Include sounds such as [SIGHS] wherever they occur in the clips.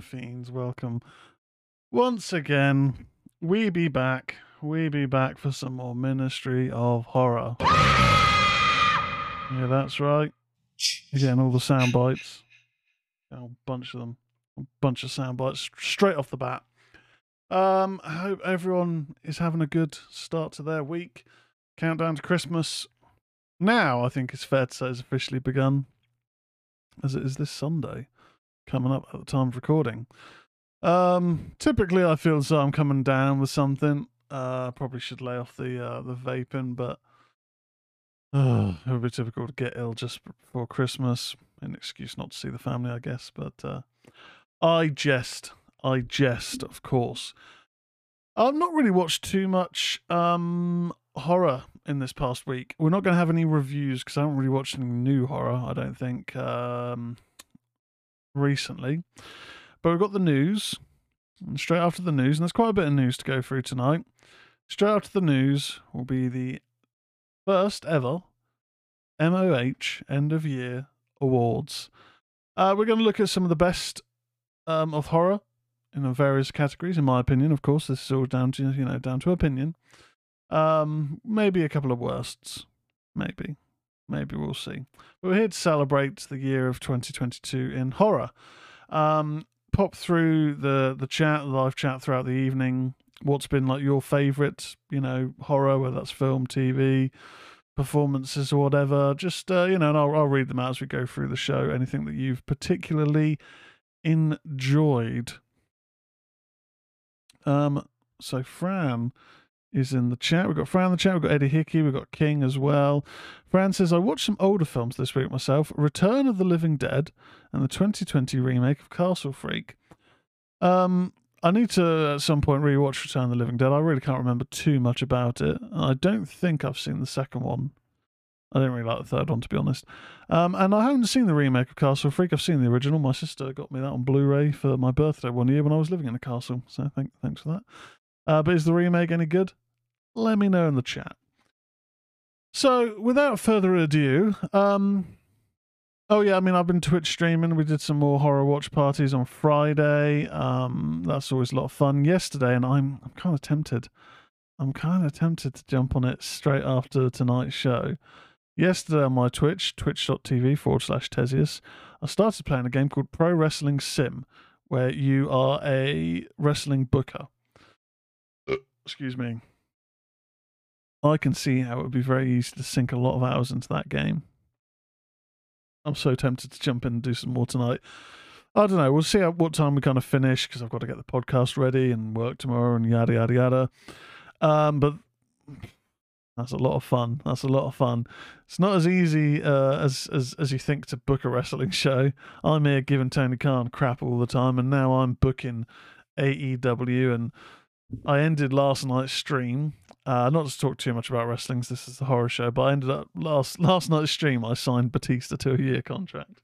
and fiends. Welcome once again. We be back. We be back for some more Ministry of Horror. Yeah, that's right. You're all the sound bites. A bunch of them. A bunch of sound bites straight off the bat. Um, I hope everyone is having a good start to their week. Countdown to Christmas. Now, I think it's fair to say, has officially begun, as it is this Sunday, coming up at the time of recording. Um, typically, I feel as though I'm coming down with something. Uh, probably should lay off the uh, the vaping, but uh, [SIGHS] it would be typical to get ill just before Christmas. An excuse not to see the family, I guess. But uh, I jest, I jest, of course. I've not really watched too much um, horror in this past week. We're not going to have any reviews because I haven't really watched any new horror. I don't think um, recently. But we've got the news. And straight after the news, and there's quite a bit of news to go through tonight. Straight after the news will be the first ever MOH end of year awards. Uh, we're going to look at some of the best um, of horror in various categories, in my opinion. Of course, this is all down to you know down to opinion. Um, maybe a couple of worsts, maybe, maybe we'll see. We're here to celebrate the year of 2022 in horror. Um, pop through the the chat, live chat throughout the evening. What's been like your favourite, you know, horror, whether that's film, TV, performances, or whatever. Just uh, you know, and I'll I'll read them out as we go through the show. Anything that you've particularly enjoyed. Um. So Fran is in the chat. We've got Fran in the chat. We've got Eddie Hickey. We've got King as well. Fran says, I watched some older films this week myself Return of the Living Dead and the 2020 remake of Castle Freak. Um, I need to at some point rewatch Return of the Living Dead. I really can't remember too much about it. I don't think I've seen the second one. I didn't really like the third one, to be honest. Um, and I haven't seen the remake of Castle Freak. I've seen the original. My sister got me that on Blu-ray for my birthday one year when I was living in a castle. So thank, thanks for that. Uh, but is the remake any good? Let me know in the chat. So, without further ado, um, oh yeah, I mean, I've been Twitch streaming. We did some more horror watch parties on Friday. Um, that's always a lot of fun. Yesterday, and I'm I'm kind of tempted. I'm kind of tempted to jump on it straight after tonight's show. Yesterday on my Twitch, twitch.tv forward slash Tesius, I started playing a game called Pro Wrestling Sim, where you are a wrestling booker. Excuse me. I can see how it would be very easy to sink a lot of hours into that game. I'm so tempted to jump in and do some more tonight. I don't know. We'll see at what time we kind of finish because I've got to get the podcast ready and work tomorrow and yada yada yada. Um, but that's a lot of fun. That's a lot of fun. It's not as easy uh, as as as you think to book a wrestling show. I'm here giving Tony Khan crap all the time, and now I'm booking AEW and I ended last night's stream. Uh, not to talk too much about wrestling, this is the horror show, but I ended up last last night's stream. I signed Batista to a year contract.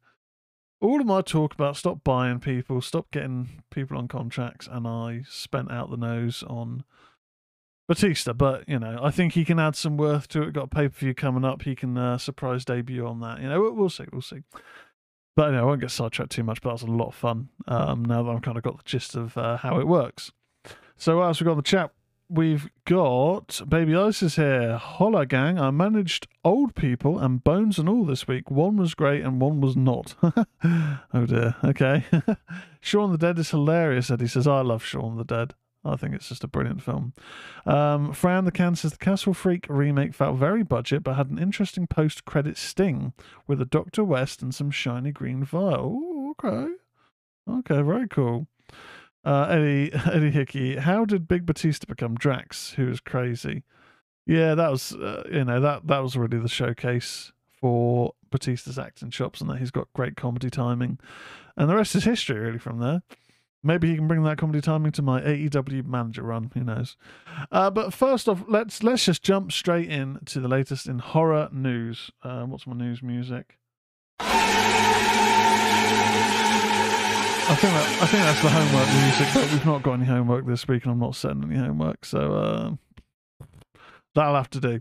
All of my talk about stop buying people, stop getting people on contracts, and I spent out the nose on Batista. But you know, I think he can add some worth to it. Got a pay per view coming up. He can uh, surprise debut on that. You know, we'll, see. We'll see. But anyway, I won't get sidetracked too much. But that's a lot of fun. Um, now that I've kind of got the gist of uh, how it works. So what else we got the chat? We've got Baby Isis here. Holla gang, I managed old people and bones and all this week. One was great and one was not. [LAUGHS] oh dear. Okay. [LAUGHS] Shaun the Dead is hilarious, Eddie says. I love Shaun the Dead. I think it's just a brilliant film. Um, Fran the Can says the Castle Freak remake felt very budget but had an interesting post credit sting with a Dr. West and some shiny green vial. Ooh, okay. Okay, very cool. Uh, Eddie Eddie [LAUGHS] Hickey, how did Big Batista become Drax? Who is crazy? Yeah, that was uh, you know that that was really the showcase for Batista's acting chops, and that he's got great comedy timing, and the rest is history really from there. Maybe he can bring that comedy timing to my AEW manager run. Who knows? Uh, but first off, let's let's just jump straight in to the latest in horror news. Uh, what's my news music? I think that, I think that's the homework music, but we've not got any homework this week, and I'm not sending any homework, so uh, that'll have to do.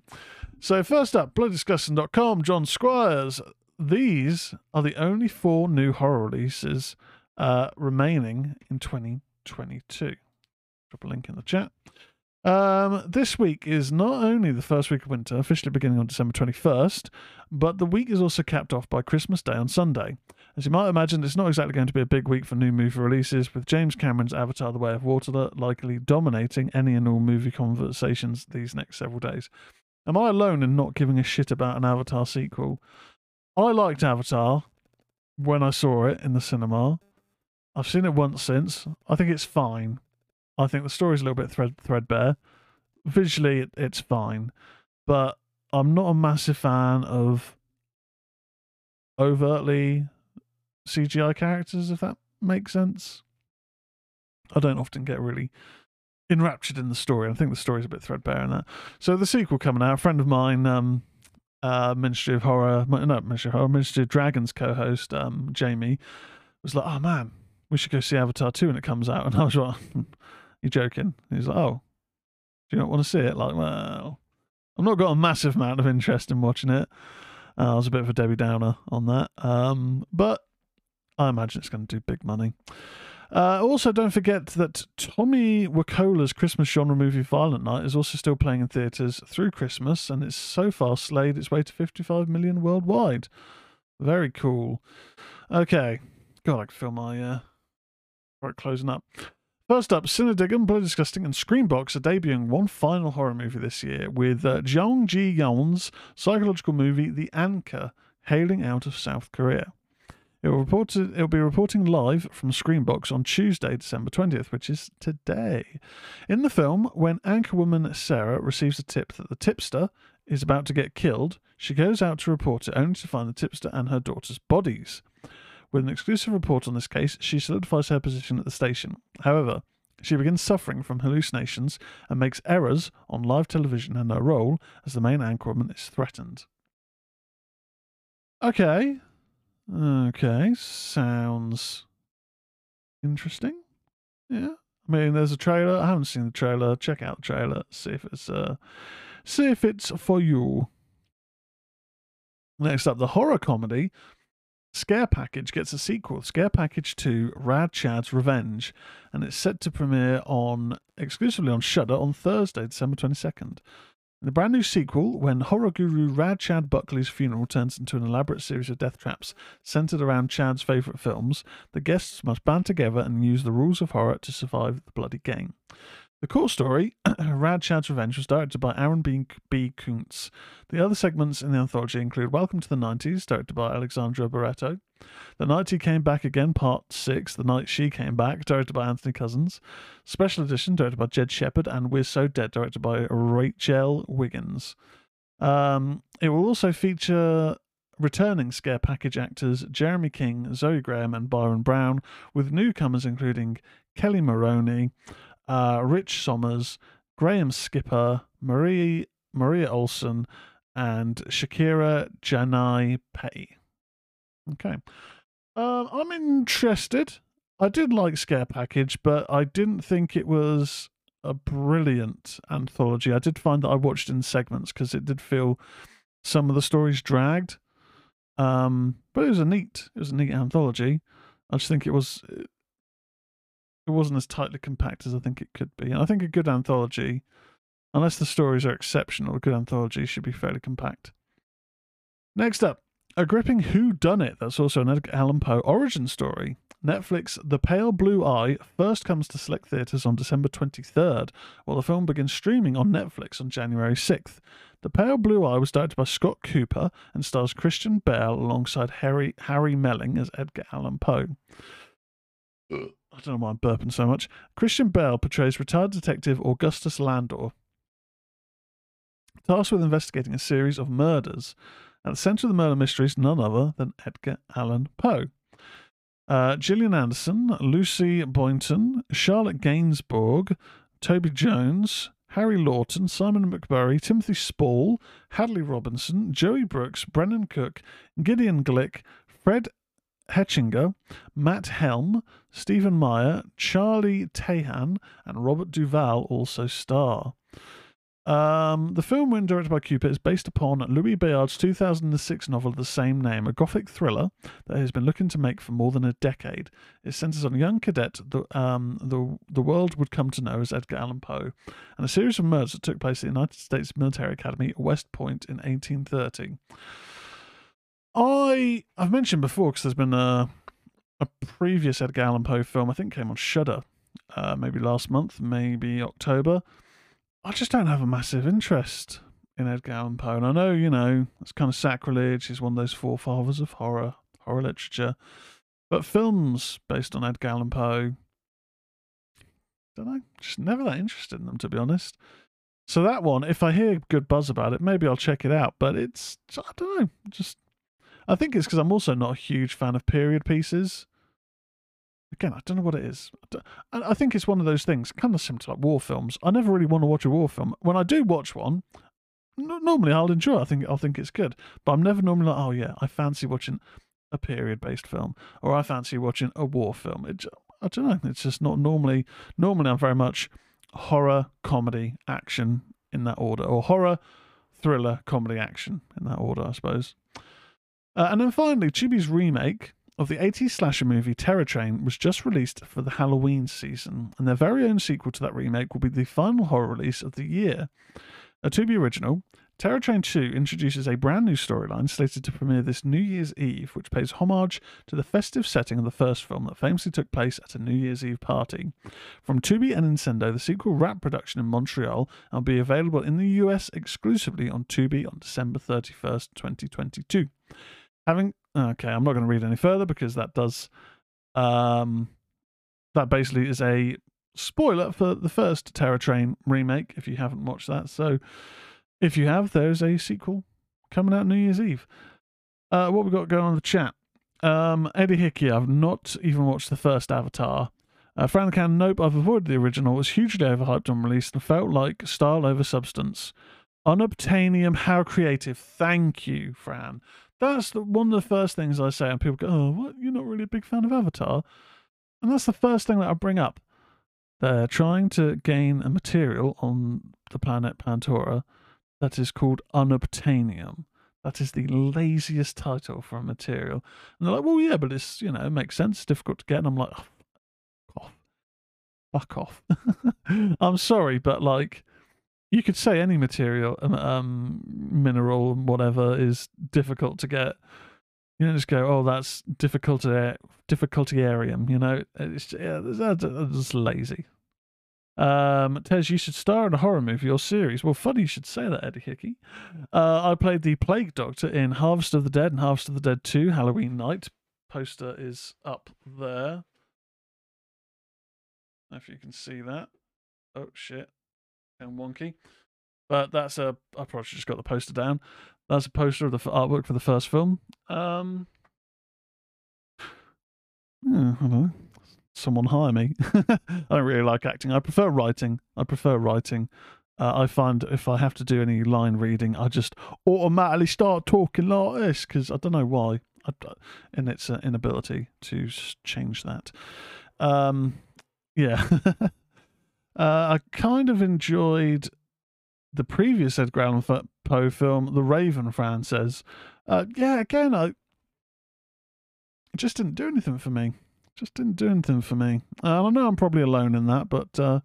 So first up, blooddisgusting.com, John Squires. These are the only four new horror releases uh, remaining in 2022. Drop a link in the chat. Um, this week is not only the first week of winter, officially beginning on December 21st, but the week is also capped off by Christmas Day on Sunday. As you might imagine, it's not exactly going to be a big week for new movie releases, with James Cameron's Avatar The Way of Water likely dominating any and all movie conversations these next several days. Am I alone in not giving a shit about an Avatar sequel? I liked Avatar when I saw it in the cinema. I've seen it once since. I think it's fine. I think the story's a little bit thread threadbare. Visually, it, it's fine, but I'm not a massive fan of overtly CGI characters, if that makes sense. I don't often get really enraptured in the story. I think the story's a bit threadbare in that. So the sequel coming out, a friend of mine, um, uh, Ministry of Horror, no, Ministry of Horror, Ministry of Dragons co-host, um, Jamie, was like, "Oh man, we should go see Avatar 2 when it comes out." [LAUGHS] And I was like, [LAUGHS] "You joking?" he's like, "Oh, do you not want to see it?" Like, well, I've not got a massive amount of interest in watching it. Uh, I was a bit of a Debbie Downer on that, um, but I imagine it's going to do big money. Uh, also, don't forget that Tommy Wirkola's Christmas genre movie Violent Night is also still playing in theatres through Christmas, and it's so far slayed its way to 55 million worldwide. Very cool. Okay, God, I can feel my uh, right closing up. First up, Cinedigm, Bloody Disgusting, and Screambox are debuting one final horror movie this year with uh, Jung Ji Yeon's psychological movie The Anchor, hailing out of South Korea. It will, report it will be reporting live from Screambox on Tuesday, December 20th, which is today. In the film, when anchorwoman Sarah receives a tip that the tipster is about to get killed, she goes out to report it only to find the tipster and her daughter's bodies. With an exclusive report on this case, she solidifies her position at the station. However, she begins suffering from hallucinations and makes errors on live television and her role as the main anchorwoman is threatened. Okay, Okay, sounds interesting. Yeah. I mean, there's a trailer. I haven't seen the trailer. Check out the trailer. See if it's uh, see if it's for you. Next up, the horror comedy Scare Package gets a sequel, Scare Package 2 Rad Chad's Revenge, and it's set to premiere on exclusively on Shudder on Thursday, December 22nd. In the brand new sequel, when horror guru Rad Chad Buckley's funeral turns into an elaborate series of death traps centered around Chad's favourite films, the guests must band together and use the rules of horror to survive the bloody game. The core story, [CLEARS THROAT] Rad Chad's Revenge, was directed by Aaron B. B. Koontz. The other segments in the anthology include Welcome to the 90s, directed by Alexandra Barreto, The Night He Came Back Again, Part 6, The Night She Came Back, directed by Anthony Cousins, Special Edition, directed by Jed Shepherd, and We're So Dead, directed by Rachel Wiggins. Um, it will also feature returning scare package actors Jeremy King, Zoe Graham, and Byron Brown, with newcomers including Kelly Maroney, uh, Rich Somers, Graham Skipper, Marie Maria Olsen, and Shakira Ja'nai Paye. Okay. Um, I'm interested. I did like Scare Package, but I didn't think it was a brilliant anthology. I did find that I watched in segments because it did feel some of the stories dragged. Um, but it was a neat, it was a neat anthology. I just think it was it wasn't as tightly compact as I think it could be. And I think a good anthology, unless the stories are exceptional, a good anthology should be fairly compact. Next up, a gripping Who Done It that's also an Edgar Allan Poe origin story. Netflix The Pale Blue Eye first comes to select theatres on December 23rd, while the film begins streaming on Netflix on January 6th. The Pale Blue Eye was directed by Scott Cooper and stars Christian Bale alongside Harry, Harry Melling as Edgar Allan Poe. I don't know why I'm burping so much. Christian Bale portrays retired detective Augustus Landor, tasked with investigating a series of murders. At the centre of the murder mystery is none other than Edgar Allan Poe. Uh, Gillian Anderson, Lucy Boynton, Charlotte Gainsbourg, Toby Jones, Harry Lawton, Simon McMurray, Timothy Spall, Hadley Robinson, Joey Brooks, Brennan Cook, Gideon Glick, Fred Hechinger, Matt Helm, Stephen Meyer, Charlie Tahan, and Robert Duvall also star. Um, the film, when directed by Cooper, is based upon Louis Bayard's 2006 novel of the same name, a gothic thriller that he has been looking to make for more than a decade. It centers on a young cadet the, um, the, the world would come to know as Edgar Allan Poe, and a series of murders that took place at the United States Military Academy at West Point in 1830. I I've mentioned before because there's been a a previous Edgar Allan Poe film I think came on Shudder, uh, maybe last month, maybe October. I just don't have a massive interest in Edgar Allan Poe, and I know you know it's kind of sacrilege. He's one of those forefathers of horror horror literature, but films based on Edgar Allan Poe, don't know, just never that interested in them to be honest. So that one, if I hear good buzz about it, maybe I'll check it out. But it's I don't know, just I think it's because I'm also not a huge fan of period pieces. Again, I don't know what it is. I, think it's one of those things, kind of similar to like war films. I never really want to watch a war film. When I do watch one, normally I'll enjoy. It. I think I'll think it's good, but I'm never normally like, oh yeah, I fancy watching a period-based film, or I fancy watching a war film. It, I don't know. It's just not normally. Normally, I'm very much horror, comedy, action in that order, or horror, thriller, comedy, action in that order, I suppose. Uh, and then finally, Tubi's remake of the 80s slasher movie Terror Train was just released for the Halloween season, and their very own sequel to that remake will be the final horror release of the year. A Tubi original, Terror Train 2 introduces a brand new storyline slated to premiere this New Year's Eve, which pays homage to the festive setting of the first film that famously took place at a New Year's Eve party. From Tubi and Incendo, the sequel wrapped production in Montreal and will be available in the US exclusively on Tubi on December 31st, 2022 having okay, I'm not going to read any further because that does um that basically is a spoiler for the first Terror Train remake if you haven't watched that. So if you have, there's a sequel coming out New Year's Eve. Uh, what we got going on in the chat? Um, Eddie Hickey, I've not even watched the first Avatar. Uh, Fran Can, nope, I've avoided the original. It was hugely overhyped on release and felt like style over substance. Unobtainium, how creative. Thank you, Fran. That's the, one of the first things I say, and people go, "Oh, what? You're not really a big fan of Avatar?" And that's the first thing that I bring up. They're trying to gain a material on the planet Pandora that is called unobtainium. That is the laziest title for a material. And they're like, well, yeah, but it's, you know, it makes sense. It's difficult to get. And I'm like, oh, fuck off. [LAUGHS] I'm sorry, but like, you could say any material, um, um, mineral, whatever, is difficult to get. You know, just go, oh, that's difficulty, difficultyarium. You know, it's yeah, that's, that's lazy. Um, Tez, you should star in a horror movie or series. Well, funny you should say that, Eddie Hickey. Uh, I played the Plague Doctor in Harvest of the Dead and Harvest of the Dead 2 Halloween Night. Poster is up there. If you can see that. Oh, shit and wonky. But that's a. I probably just got the poster down. That's a poster of the artwork for the first film. Um, yeah, I don't know. Someone hire me. [LAUGHS] I don't really like acting. I prefer writing. I prefer writing. Uh, I find if I have to do any line reading, I just automatically start talking like this because I don't know why. I, and it's an inability to change that. Um, yeah. [LAUGHS] Uh, I kind of enjoyed the previous Edgar Allan Poe film, The Raven. Fran says, uh, "Yeah, again, I it just didn't do anything for me. Just didn't do anything for me. Uh, I know I'm probably alone in that, but uh,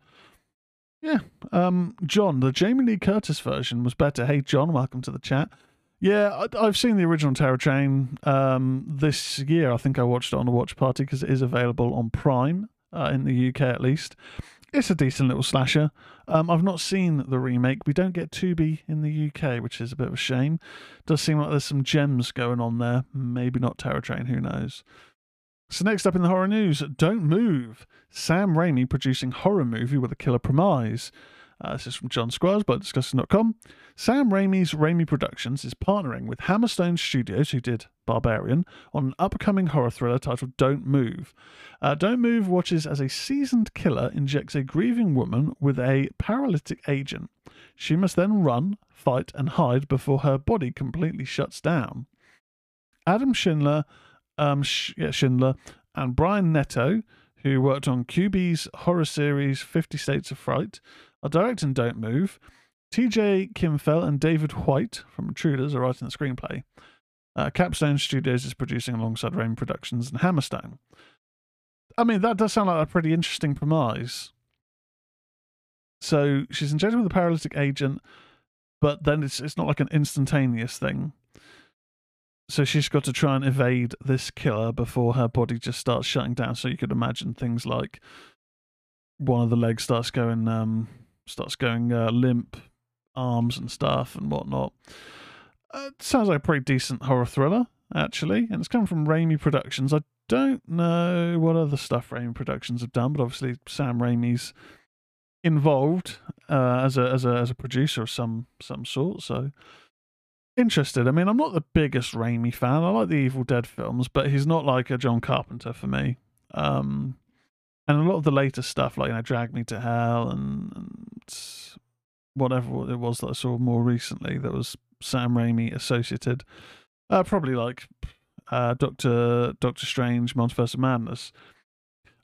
yeah. Um, John, the Jamie Lee Curtis version was better. Hey, John, welcome to the chat. Yeah, I, have seen the original Terror Train um, this year. I think I watched it on a watch party because it is available on Prime uh, in the UK at least it's a decent little slasher. Um, I've not seen the remake. We don't get Tubi in the UK, which is a bit of a shame. Does seem like there's some gems going on there. Maybe not Terror Train, who knows? So next up in the horror news, Don't Move. Sam Raimi producing horror movie with a killer premise. Uh, this is from John Squires by Discussing.com. Sam Raimi's Raimi Productions is partnering with Hammerstone Studios, who did Barbarian, on an upcoming horror thriller titled Don't Move. Uh, Don't Move watches as a seasoned killer injects a grieving woman with a paralytic agent. She must then run, fight, and hide before her body completely shuts down. Adam Schindler, um, Sh- yeah, Schindler and Brian Netto, who worked on Quibi's horror series Fifty States of Fright, are directing Don't Move. TJ Cimfel and David White from Intruders are writing the screenplay. Uh, Capstone Studios is producing alongside Raimi Productions and Hammerstone. I mean, that does sound like a pretty interesting premise. So she's injected with a paralytic agent, but then it's it's not like an instantaneous thing. So she's got to try and evade this killer before her body just starts shutting down. So you could imagine things like one of the legs starts going um starts going uh, limp, arms and stuff and whatnot. Uh, sounds like a pretty decent horror thriller, actually, and it's come from Raimi Productions. I don't know what other stuff Raimi Productions have done, but obviously Sam Raimi's involved uh, as a as a as a producer of some some sort. So interested. I mean, I'm not the biggest Raimi fan. I like the Evil Dead films, but he's not like a John Carpenter for me. Um, and a lot of the later stuff, like you know, Drag Me to Hell and, and whatever it was that I saw more recently, that was Sam Raimi associated. Uh, probably like uh, Doctor Doctor Strange, Multiverse of Madness.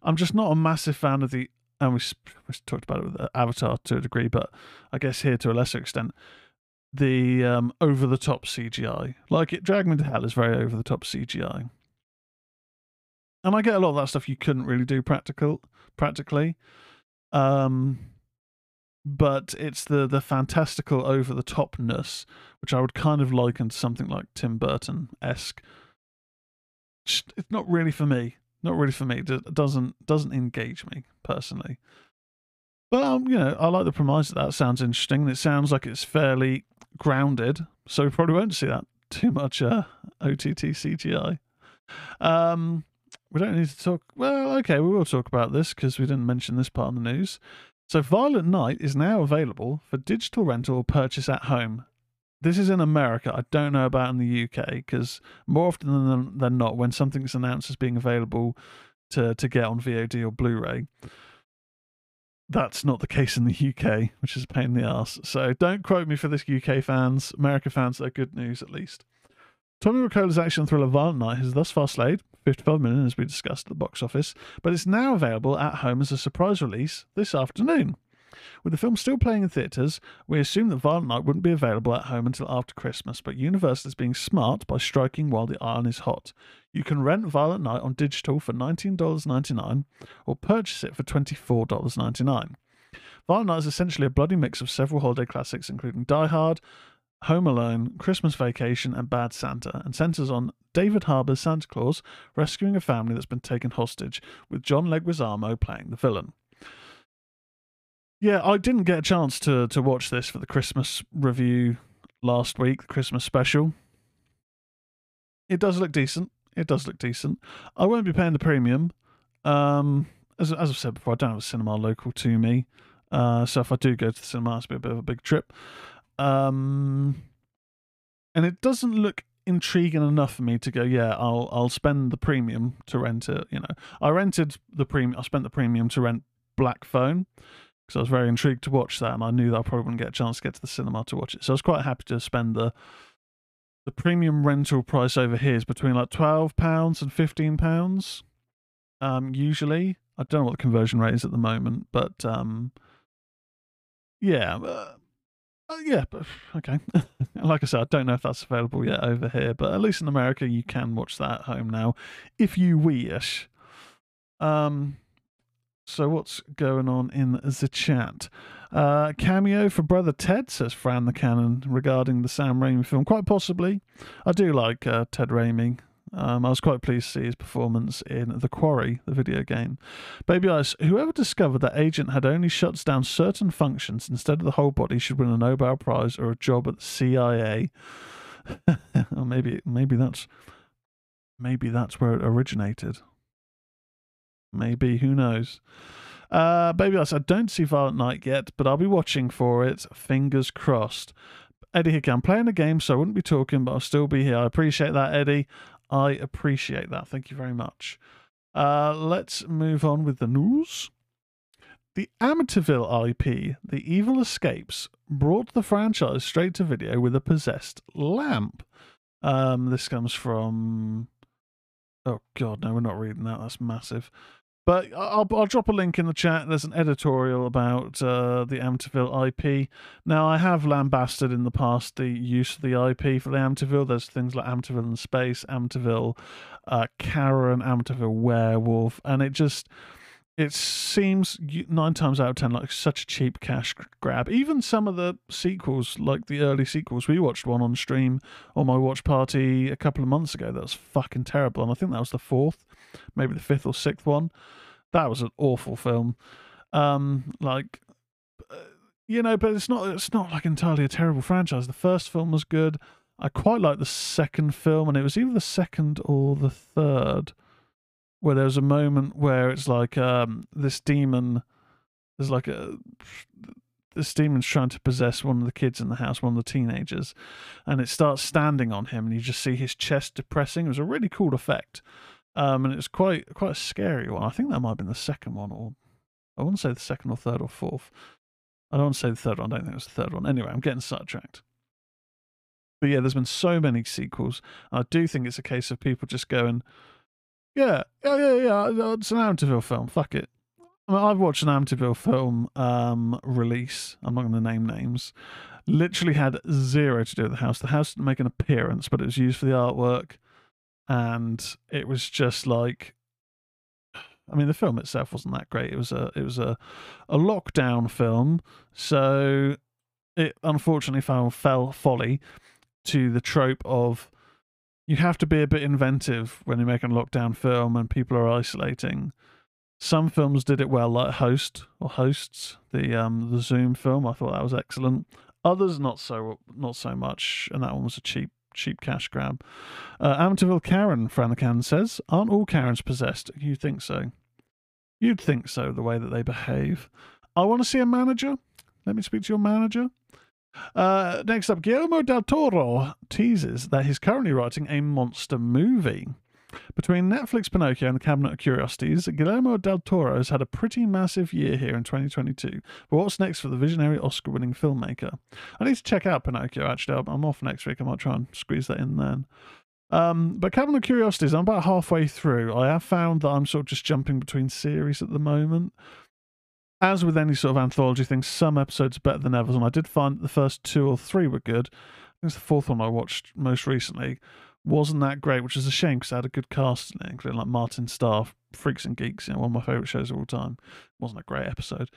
I'm just not a massive fan of the, and we, we talked about it with Avatar to a degree, but I guess here to a lesser extent, the um, over the top CGI. Like it, Drag Me to Hell is very over the top CGI, and I get a lot of that stuff you couldn't really do practical practically. Um, but it's the the fantastical over the topness, which I would kind of liken to something like Tim Burton esque. It's not really for me. Not really for me. It doesn't doesn't engage me personally. But um, you know, I like the premise. That sounds interesting. It sounds like it's fairly grounded, so we probably won't see that too much uh, OTT CGI. Um, we don't need to talk. Well, okay, we will talk about this because we didn't mention this part of the news. So, Violent Night is now available for digital rental or purchase at home. This is in America. I don't know about in the UK because more often than, than not, when something's announced as being available to, to get on VOD or Blu ray, that's not the case in the UK, which is a pain in the ass. So don't quote me for this, UK fans. America fans, they're good news at least. Tommy Wirkola's action thriller Violent Night has thus far slayed 55 million, as we discussed at the box office, but it's now available at home as a surprise release this afternoon. With the film still playing in theatres, we assume that Violent Night wouldn't be available at home until after Christmas, but Universal is being smart by striking while the iron is hot. You can rent Violent Night on digital for $19.99 or purchase it for $24.99. Violent Night is essentially a bloody mix of several holiday classics, including Die Hard, Home Alone, Christmas Vacation, and Bad Santa, and centers on David Harbour's Santa Claus rescuing a family that's been taken hostage, with John Leguizamo playing the villain. Yeah, I didn't get a chance to to watch this for the Christmas review last week, the Christmas special. It does look decent. It does look decent. I won't be paying the premium. Um, as as I've said before, I don't have a cinema local to me, uh, so if I do go to the cinema, it's a bit of a big trip. Um, and it doesn't look intriguing enough for me to go, yeah, I'll I'll spend the premium to rent it. You know, I rented the premium. I spent the premium to rent Black Phone because I was very intrigued to watch that, and I knew that I probably wouldn't get a chance to get to the cinema to watch it. So I was quite happy to spend the the premium rental price over here is between like twelve pounds and fifteen pounds. Um, usually, I don't know what the conversion rate is at the moment, but um, yeah. Uh, uh, yeah, but [SIGHS] okay. [LAUGHS] like I said, I don't know if that's available yet over here, but at least in America, you can watch that at home now, if you wish. Um, so what's going on in the chat? Uh, cameo for Brother Ted says Fran the Cannon regarding the Sam Raimi film. Quite possibly. I do like uh, Ted Raimi. Um, I was quite pleased to see his performance in The Quarry, the video game. Baby Ice, whoever discovered that Agent had only shuts down certain functions instead of the whole body should win a Nobel Prize or a job at the CIA. or [LAUGHS] maybe maybe that's maybe that's where it originated. Maybe, who knows? Uh, Baby Ice, I don't see Violent Night yet, but I'll be watching for it. Fingers crossed. Eddie Hickey, I'm playing a game, so I wouldn't be talking, but I'll still be here. I appreciate that, Eddie. I appreciate that. Thank you very much. Uh, let's move on with the news. The Amityville IP, The Evil Escapes, brought the franchise straight to video with a possessed lamp. Um, this comes from. Oh, God, no, we're not reading that. That's massive. But I'll, I'll drop a link in the chat. There's an editorial about uh, the Amityville IP. Now, I have lambasted in the past the use of the IP for the Amityville. There's things like Amityville in Space, Amityville uh, Karen, Amityville Werewolf, and it just it seems nine times out of ten like such a cheap cash grab. Even some of the sequels, like the early sequels, we watched one on stream on my watch party a couple of months ago. That was fucking terrible, and I think that was the fourth maybe the fifth or sixth one. That was an awful film. Um, like, uh, you know, but it's not it's not like entirely a terrible franchise. The first film was good. I quite like the second film, and it was either the second or the third, where there was a moment where it's like um, this demon. There's like a this demon's trying to possess one of the kids in the house, one of the teenagers, and it starts standing on him, and you just see his chest depressing. It was a really cool effect. Um, and it's quite quite a scary one. I think that might have been the second one, or I wouldn't say the second or third or fourth. I don't want to say the third one. I don't think it was the third one. Anyway, I'm getting sidetracked. But yeah, there's been so many sequels. I do think it's a case of people just going, yeah, yeah, yeah, yeah. It's an Amityville film. Fuck it. I mean, I've watched an Amityville film um, release. I'm not going to name names. Literally had zero to do with the house. The house didn't make an appearance, but it was used for the artwork and it was just like I mean, the film itself wasn't that great. It was a it was a a lockdown film, so it unfortunately found fell folly to the trope of you have to be a bit inventive when you're making a lockdown film and people are isolating. Some films did it well, like Host or Hosts, the um the Zoom film. I thought that was excellent. Others not so not so much, and that one was a cheap cheap cash grab. Uh, Amityville Karen, Franacan says, aren't all Karens possessed? You think so? You'd think so, the way that they behave. I want to see a manager. Let me speak to your manager. Uh, next up, Guillermo del Toro teases that he's currently writing a monster movie. Between Netflix Pinocchio and the Cabinet of Curiosities, Guillermo del Toro has had a pretty massive year here in 2022. But what's next for the visionary Oscar winning filmmaker? I need to check out Pinocchio, actually. I'm off next week. I might try and squeeze that in then. Um, but Cabinet of Curiosities, I'm about halfway through. I have found that I'm sort of just jumping between series at the moment. As with any sort of anthology thing, some episodes are better than others, and I did find the first two or three were good. I think it's the fourth one I watched most recently wasn't that great, which is a shame because I had a good cast in it, including like Martin Starr, Freaks and Geeks, you know, one of my favourite shows of all time. wasn't a great episode.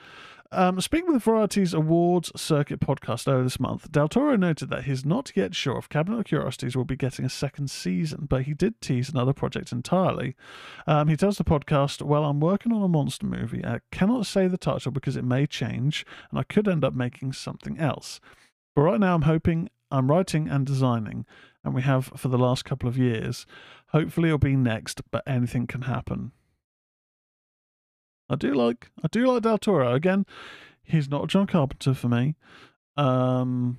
Um, speaking of the Variety's Awards Circuit podcast earlier this month, Del Toro noted that he's not yet sure if Cabinet of Curiosities will be getting a second season, but he did tease another project entirely. Um, he tells the podcast, Well, I'm working on a monster movie. I cannot say the title because it may change, and I could end up making something else. But right now, I'm hoping I'm writing and designing and we have for the last couple of years. Hopefully, it'll be next, but anything can happen. I do like I do like Del Toro. Again, he's not John Carpenter for me. Um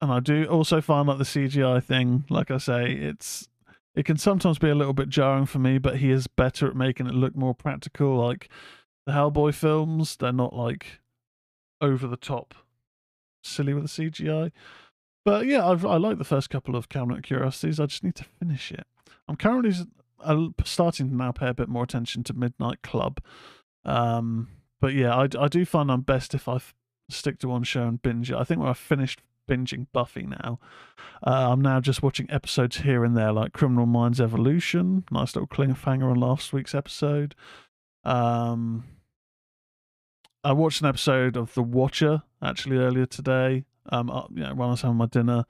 and I do also find like the CGI thing, like I say, it's it can sometimes be a little bit jarring for me, but he is better at making it look more practical. Like the Hellboy films, they're not like over the top silly with the CGI. But yeah, I've, I like the first couple of Cabinet Curiosities. I just need to finish it. I'm currently starting to now pay a bit more attention to Midnight Club. Um, but yeah, I, I do find I'm best if I stick to one show and binge it. I think when I've finished binging Buffy now, uh, I'm now just watching episodes here and there, like Criminal Minds Evolution, nice little cliffhanger on last week's episode. Um, I watched an episode of The Watcher actually earlier today. Um, uh, you know, when I was having my dinner,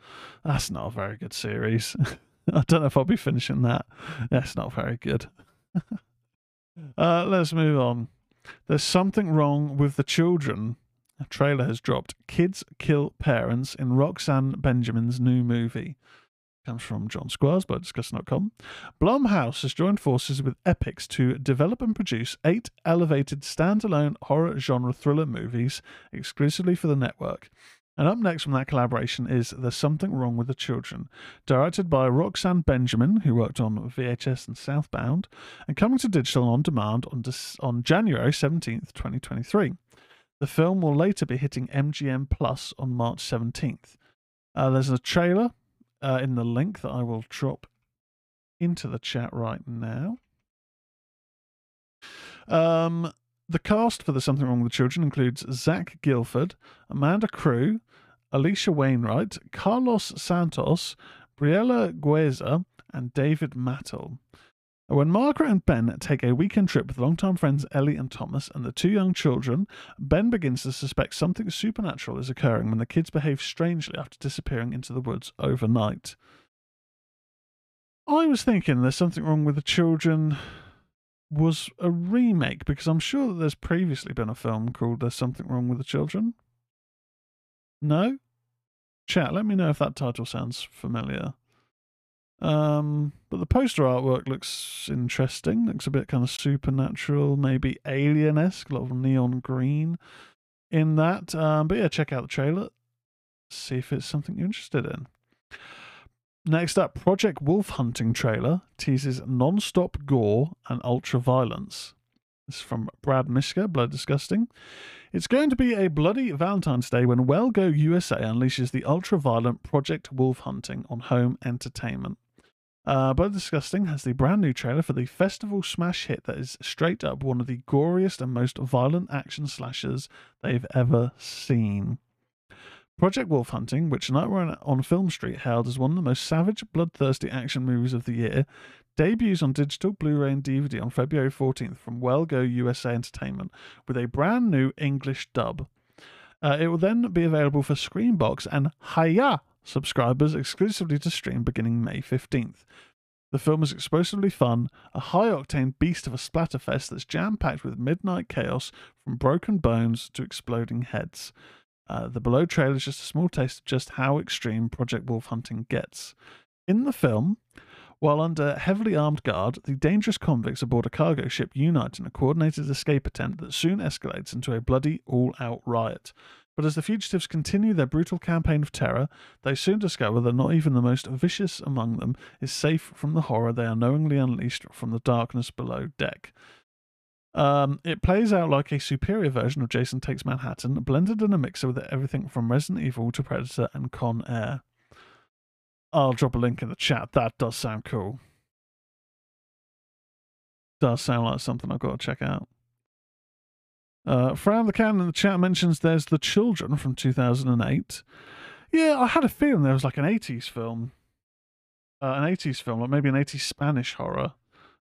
that's not a very good series. [LAUGHS] I don't know if I'll be finishing that. That's not very good. [LAUGHS] uh, let's move on. There's something wrong with the children. A trailer has dropped. Kids kill parents in Roxanne Benjamin's new movie. Comes from John Squires by Discuss.com. Blumhouse has joined forces with Epix to develop and produce eight elevated standalone horror genre thriller movies exclusively for the network. And up next from that collaboration is There's Something Wrong with the Children, directed by Roxanne Benjamin, who worked on VHS and Southbound, and coming to digital on demand on, on January 17th, 2023. The film will later be hitting MGM Plus on March 17th. Uh, there's a trailer uh, in the link that I will drop into the chat right now. Um, the cast for the Something Wrong with the Children includes Zach Gilford, Amanda Crew, Alisha Wainwright, Carlos Santos, Briella Guiza, and David Mattle. When Margaret and Ben take a weekend trip with longtime friends Ellie and Thomas and the two young children, Ben begins to suspect something supernatural is occurring when the kids behave strangely after disappearing into the woods overnight. I was thinking there's something wrong with the children was a remake because I'm sure that there's previously been a film called There's Something Wrong with the Children. No? Chat, let me know if that title sounds familiar. Um, but the poster artwork looks interesting. Looks a bit kind of supernatural, maybe alien esque, a lot of neon green in that. Um, but yeah, check out the trailer. See if it's something you're interested in. Next up, Project Wolf Hunting trailer teases non stop gore and ultra violence. This is from Brad Miska, Blood Disgusting. It's going to be a bloody Valentine's Day when Well Go USA unleashes the ultra violent Project Wolf Hunting on home entertainment. Uh, Blood Disgusting has the brand new trailer for the festival smash hit that is straight up one of the goriest and most violent action slashers they've ever seen. Project Wolf Hunting, which Nightmare on Film Street hailed as one of the most savage, bloodthirsty action movies of the year, debuts on digital, Blu ray, and DVD on February 14th from Well Go USA Entertainment with a brand new English dub. Uh, it will then be available for Screambox and Hi-YAH subscribers exclusively to stream beginning May 15th. The film is explosively fun, a high octane beast of a splatterfest that's jam packed with midnight chaos from broken bones to exploding heads. Uh, the below trailer is just a small taste of just how extreme Project Wolf hunting gets. In the film, while under heavily armed guard, the dangerous convicts aboard a cargo ship unite in a coordinated escape attempt that soon escalates into a bloody all out riot. But as the fugitives continue their brutal campaign of terror, they soon discover that not even the most vicious among them is safe from the horror they are knowingly unleashed from the darkness below deck. Um, it plays out like a superior version of Jason Takes Manhattan, blended in a mixer with everything from Resident Evil to Predator and Con Air. I'll drop a link in the chat. That does sound cool. Does sound like something I've got to check out. Uh, Frown the Can in the chat mentions there's The Children from 2008. Yeah, I had a feeling there was like an 80s film. Uh, an 80s film, like maybe an 80s Spanish horror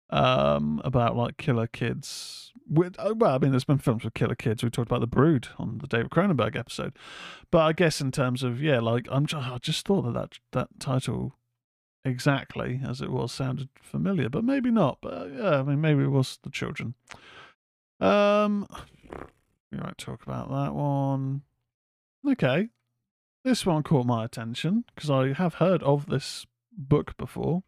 um, about like killer kids. With, uh, well, I mean, there's been films with killer kids. We talked about The Brood on the David Cronenberg episode. But I guess in terms of, yeah, like, I'm, I just thought that that, that title exactly as it was sounded familiar, but maybe not. But uh, yeah, I mean, maybe it was The Children. Um, we might talk about that one. Okay. This one caught my attention because I have heard of this book before.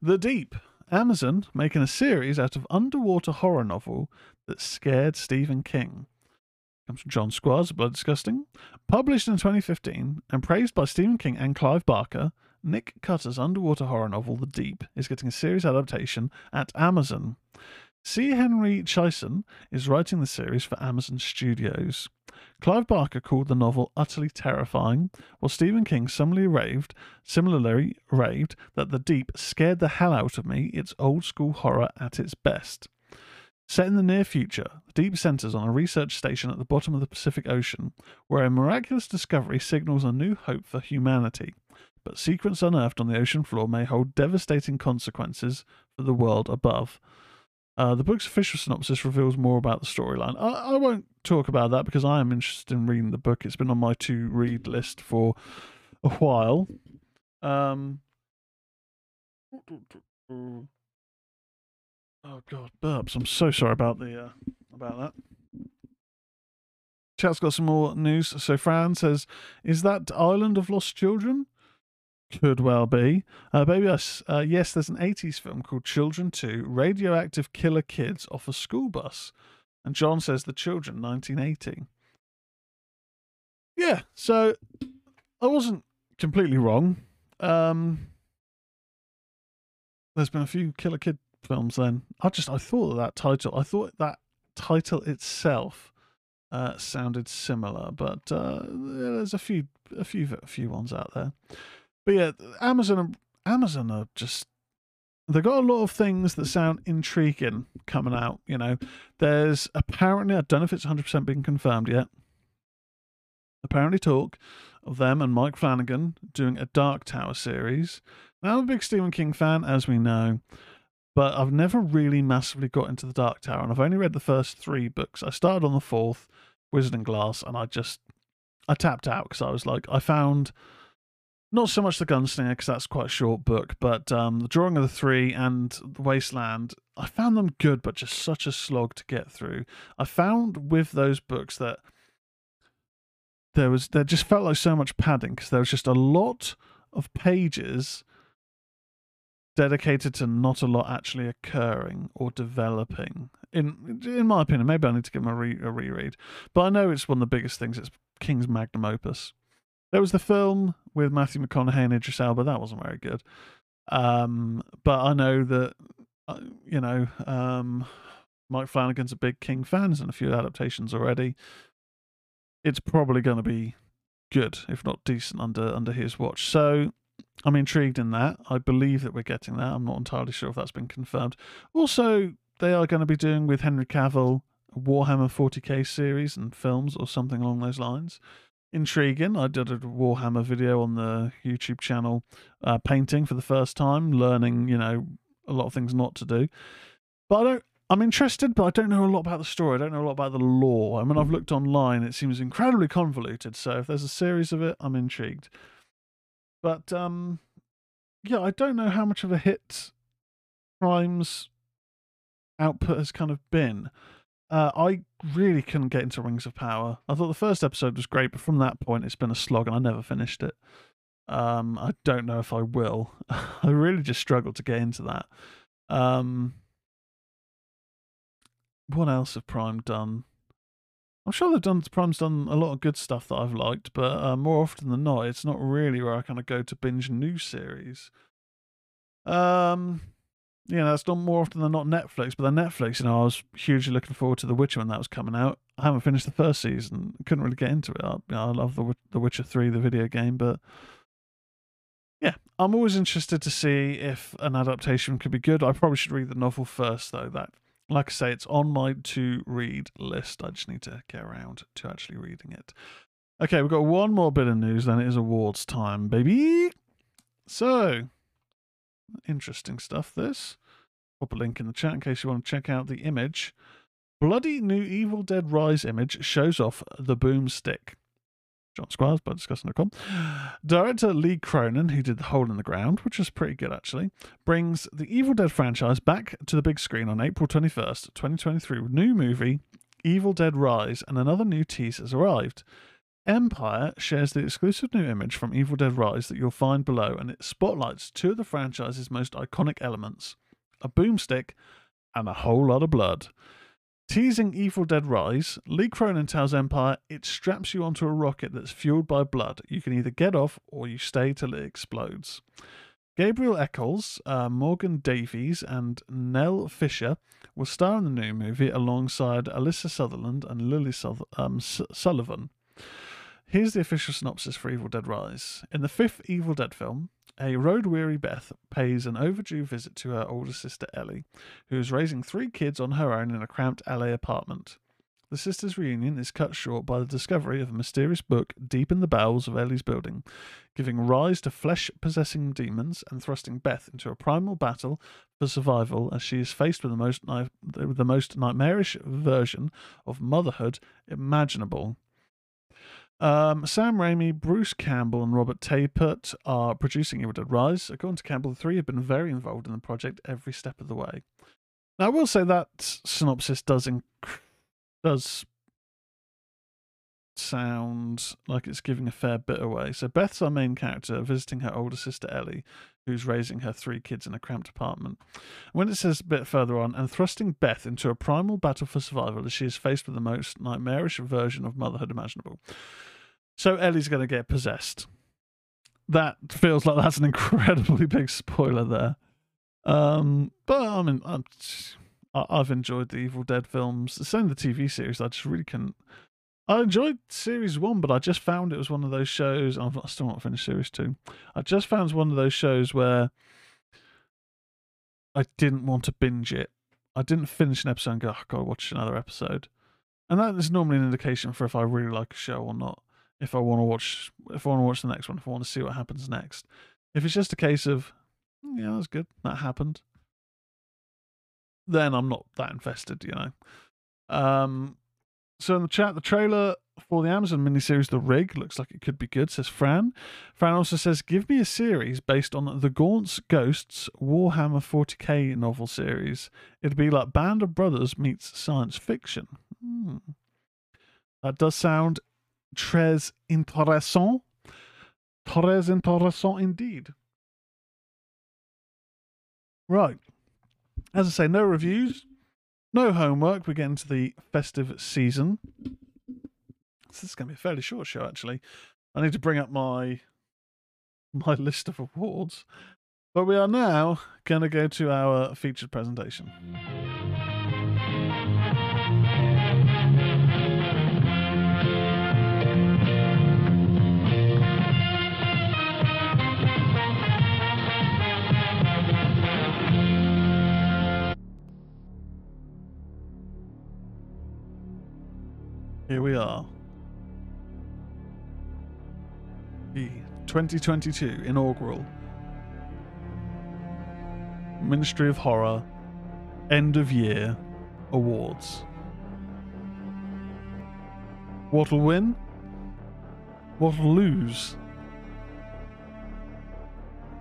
The Deep. Amazon making a series out of underwater horror novel that scared Stephen King. Comes from John Squires, Blood Disgusting. Published in 2015 and praised by Stephen King and Clive Barker, Nick Cutter's underwater horror novel The Deep is getting a series adaptation at Amazon. C. Henry Chaisson is writing the series for Amazon Studios. Clive Barker called the novel utterly terrifying, while Stephen King similarly raved, similarly raved that The Deep scared the hell out of me, it's old school horror at its best. Set in the near future, The Deep centers on a research station at the bottom of the Pacific Ocean, where a miraculous discovery signals a new hope for humanity. But secrets unearthed on the ocean floor may hold devastating consequences for the world above. Uh, the book's official synopsis reveals more about the storyline. I, I, won't talk about that because I am interested in reading the book. It's been on my to read list for a while. Um, oh god, burps! I'm so sorry about the uh, about that. Chat's got some more news. So Fran says, "Is that Island of Lost Children?" Could well be. Uh, Baby Us, uh, yes, there's an 80s film called Children 2 Radioactive Killer Kids Off a School Bus. And John says The Children, 1980. Yeah, so I wasn't completely wrong. Um, there's been a few Killer Kid films then. I just, I thought of that title, I thought that title itself uh, sounded similar, but uh, there's a few, a few, a few ones out there. But yeah, Amazon Amazon are just they've got a lot of things that sound intriguing coming out. You know, there's apparently I don't know if it's 100 percent been confirmed yet. Apparently, talk of them and Mike Flanagan doing a Dark Tower series. Now, I'm a big Stephen King fan, as we know, but I've never really massively got into the Dark Tower, and I've only read the first three books. I started on the fourth, Wizard and Glass, and I just I tapped out because I was like, I found not so much the Gunslinger because that's quite a short book, but um, the Drawing of the Three and the Wasteland, I found them good, but just such a slog to get through. I found with those books that there was there just felt like so much padding because there was just a lot of pages dedicated to not a lot actually occurring or developing. In in my opinion, maybe I need to give them a, re, a reread. But I know it's one of the biggest things. It's King's magnum opus. There was the film with Matthew McConaughey and Idris Elba. That wasn't very good. Um, but I know that uh, you know um, Mike Flanagan's a big King fan. and a few adaptations already. It's probably going to be good, if not decent, under under his watch. So I'm intrigued in that. I believe that we're getting that. I'm not entirely sure if that's been confirmed. Also, they are going to be doing with Henry Cavill a Warhammer 40k series and films or something along those lines. Intriguing. I did a Warhammer video on the YouTube channel, uh, painting for the first time, learning, you know, a lot of things not to do. But I don't. I'm interested, but I don't know a lot about the story. I don't know a lot about the lore. I mean, I've looked online; it seems incredibly convoluted. So, if there's a series of it, I'm intrigued. But um, yeah, I don't know how much of a hit Prime's output has kind of been. Uh, I really couldn't get into Rings of Power. I thought the first episode was great, but from that point, it's been a slog, and I never finished it. Um, I don't know if I will. [LAUGHS] I really just struggled to get into that. Um, what else have Prime done? I'm sure they've done Prime's done a lot of good stuff that I've liked, but uh, more often than not, it's not really where I kind of go to binge new series. Um, yeah, that's not more often than not Netflix, but then Netflix, you know, I was hugely looking forward to The Witcher when that was coming out. I haven't finished the first season, couldn't really get into it. I, you know, I love the The Witcher Three, the video game, but yeah, I'm always interested to see if an adaptation could be good. I probably should read the novel first, though. That like I say, it's on my to read list. I just need to get around to actually reading it. Okay, we've got one more bit of news, then it is awards time, baby. So, interesting stuff, this. Pop a link in the chat in case you want to check out the image. Bloody new Evil Dead Rise image shows off the boomstick. John Squires by Disgusting.com. Director Lee Cronin, who did The Hole in the Ground, which was pretty good actually, brings the Evil Dead franchise back to the big screen on April 21st, 2023, with new movie Evil Dead Rise, and another new tease has arrived. Empire shares the exclusive new image from Evil Dead Rise that you'll find below, and it spotlights two of the franchise's most iconic elements a boomstick and a whole lot of blood. Teasing Evil Dead Rise, Lee Cronin tells Empire it straps you onto a rocket that's fueled by blood. You can either get off or you stay till it explodes. Gabrielle Echols, uh, Morgan Davies, and Nell Fisher will star in the new movie alongside Alyssa Sutherland and Lily um, S- Sullivan. Here's the official synopsis for Evil Dead Rise. In the fifth Evil Dead film, a road weary Beth pays an overdue visit to her older sister Ellie, who is raising three kids on her own in a cramped LA apartment. The sisters' reunion is cut short by the discovery of a mysterious book deep in the bowels of Ellie's building, giving rise to flesh possessing demons and thrusting Beth into a primal battle for survival as she is faced with the most, the most nightmarish version of motherhood imaginable. Um, Sam Raimi, Bruce Campbell, and Robert Tapert are producing Evil Dead Rise. According to Campbell, the three have been very involved in the project every step of the way. Now, I will say that synopsis does inc- does sound like it's giving a fair bit away. So Beth's our main character, visiting her older sister Ellie, who's raising her three kids in a cramped apartment. When it says a bit further on, and thrusting Beth into a primal battle for survival as she is faced with the most nightmarish version of motherhood imaginable. So Ellie's going to get possessed. That feels like that's an incredibly [LAUGHS] big spoiler there. Um, but I mean, I'm, I've enjoyed the Evil Dead films. Same the TV series. I just really can. I enjoyed series one, but I just found it was one of those shows. I've still not finished series two. I just found one of those shows where I didn't want to binge it. I didn't finish an episode and go, oh, I've watch another episode. And that is normally an indication for if I really like a show or not. If I want to watch, if I want to watch the next one, if I want to see what happens next. If it's just a case of, "Mm, yeah, that's good, that happened, then I'm not that invested, you know. Um, so in the chat, the trailer for the Amazon miniseries The Rig looks like it could be good, says Fran. Fran also says, Give me a series based on the Gaunt's Ghosts Warhammer 40k novel series. It'd be like Band of Brothers meets science fiction. Hmm. That does sound très intéressant. Très intéressant indeed. Right. As I say, no reviews, no homework. We get into the festive season. This is going to be a fairly short show, actually. I need to bring up my my [LAUGHS] list of awards. But we are now going to go to our featured presentation. Here we are. The 2022 inaugural Ministry of Horror End of Year Awards. What'll win? What'll lose?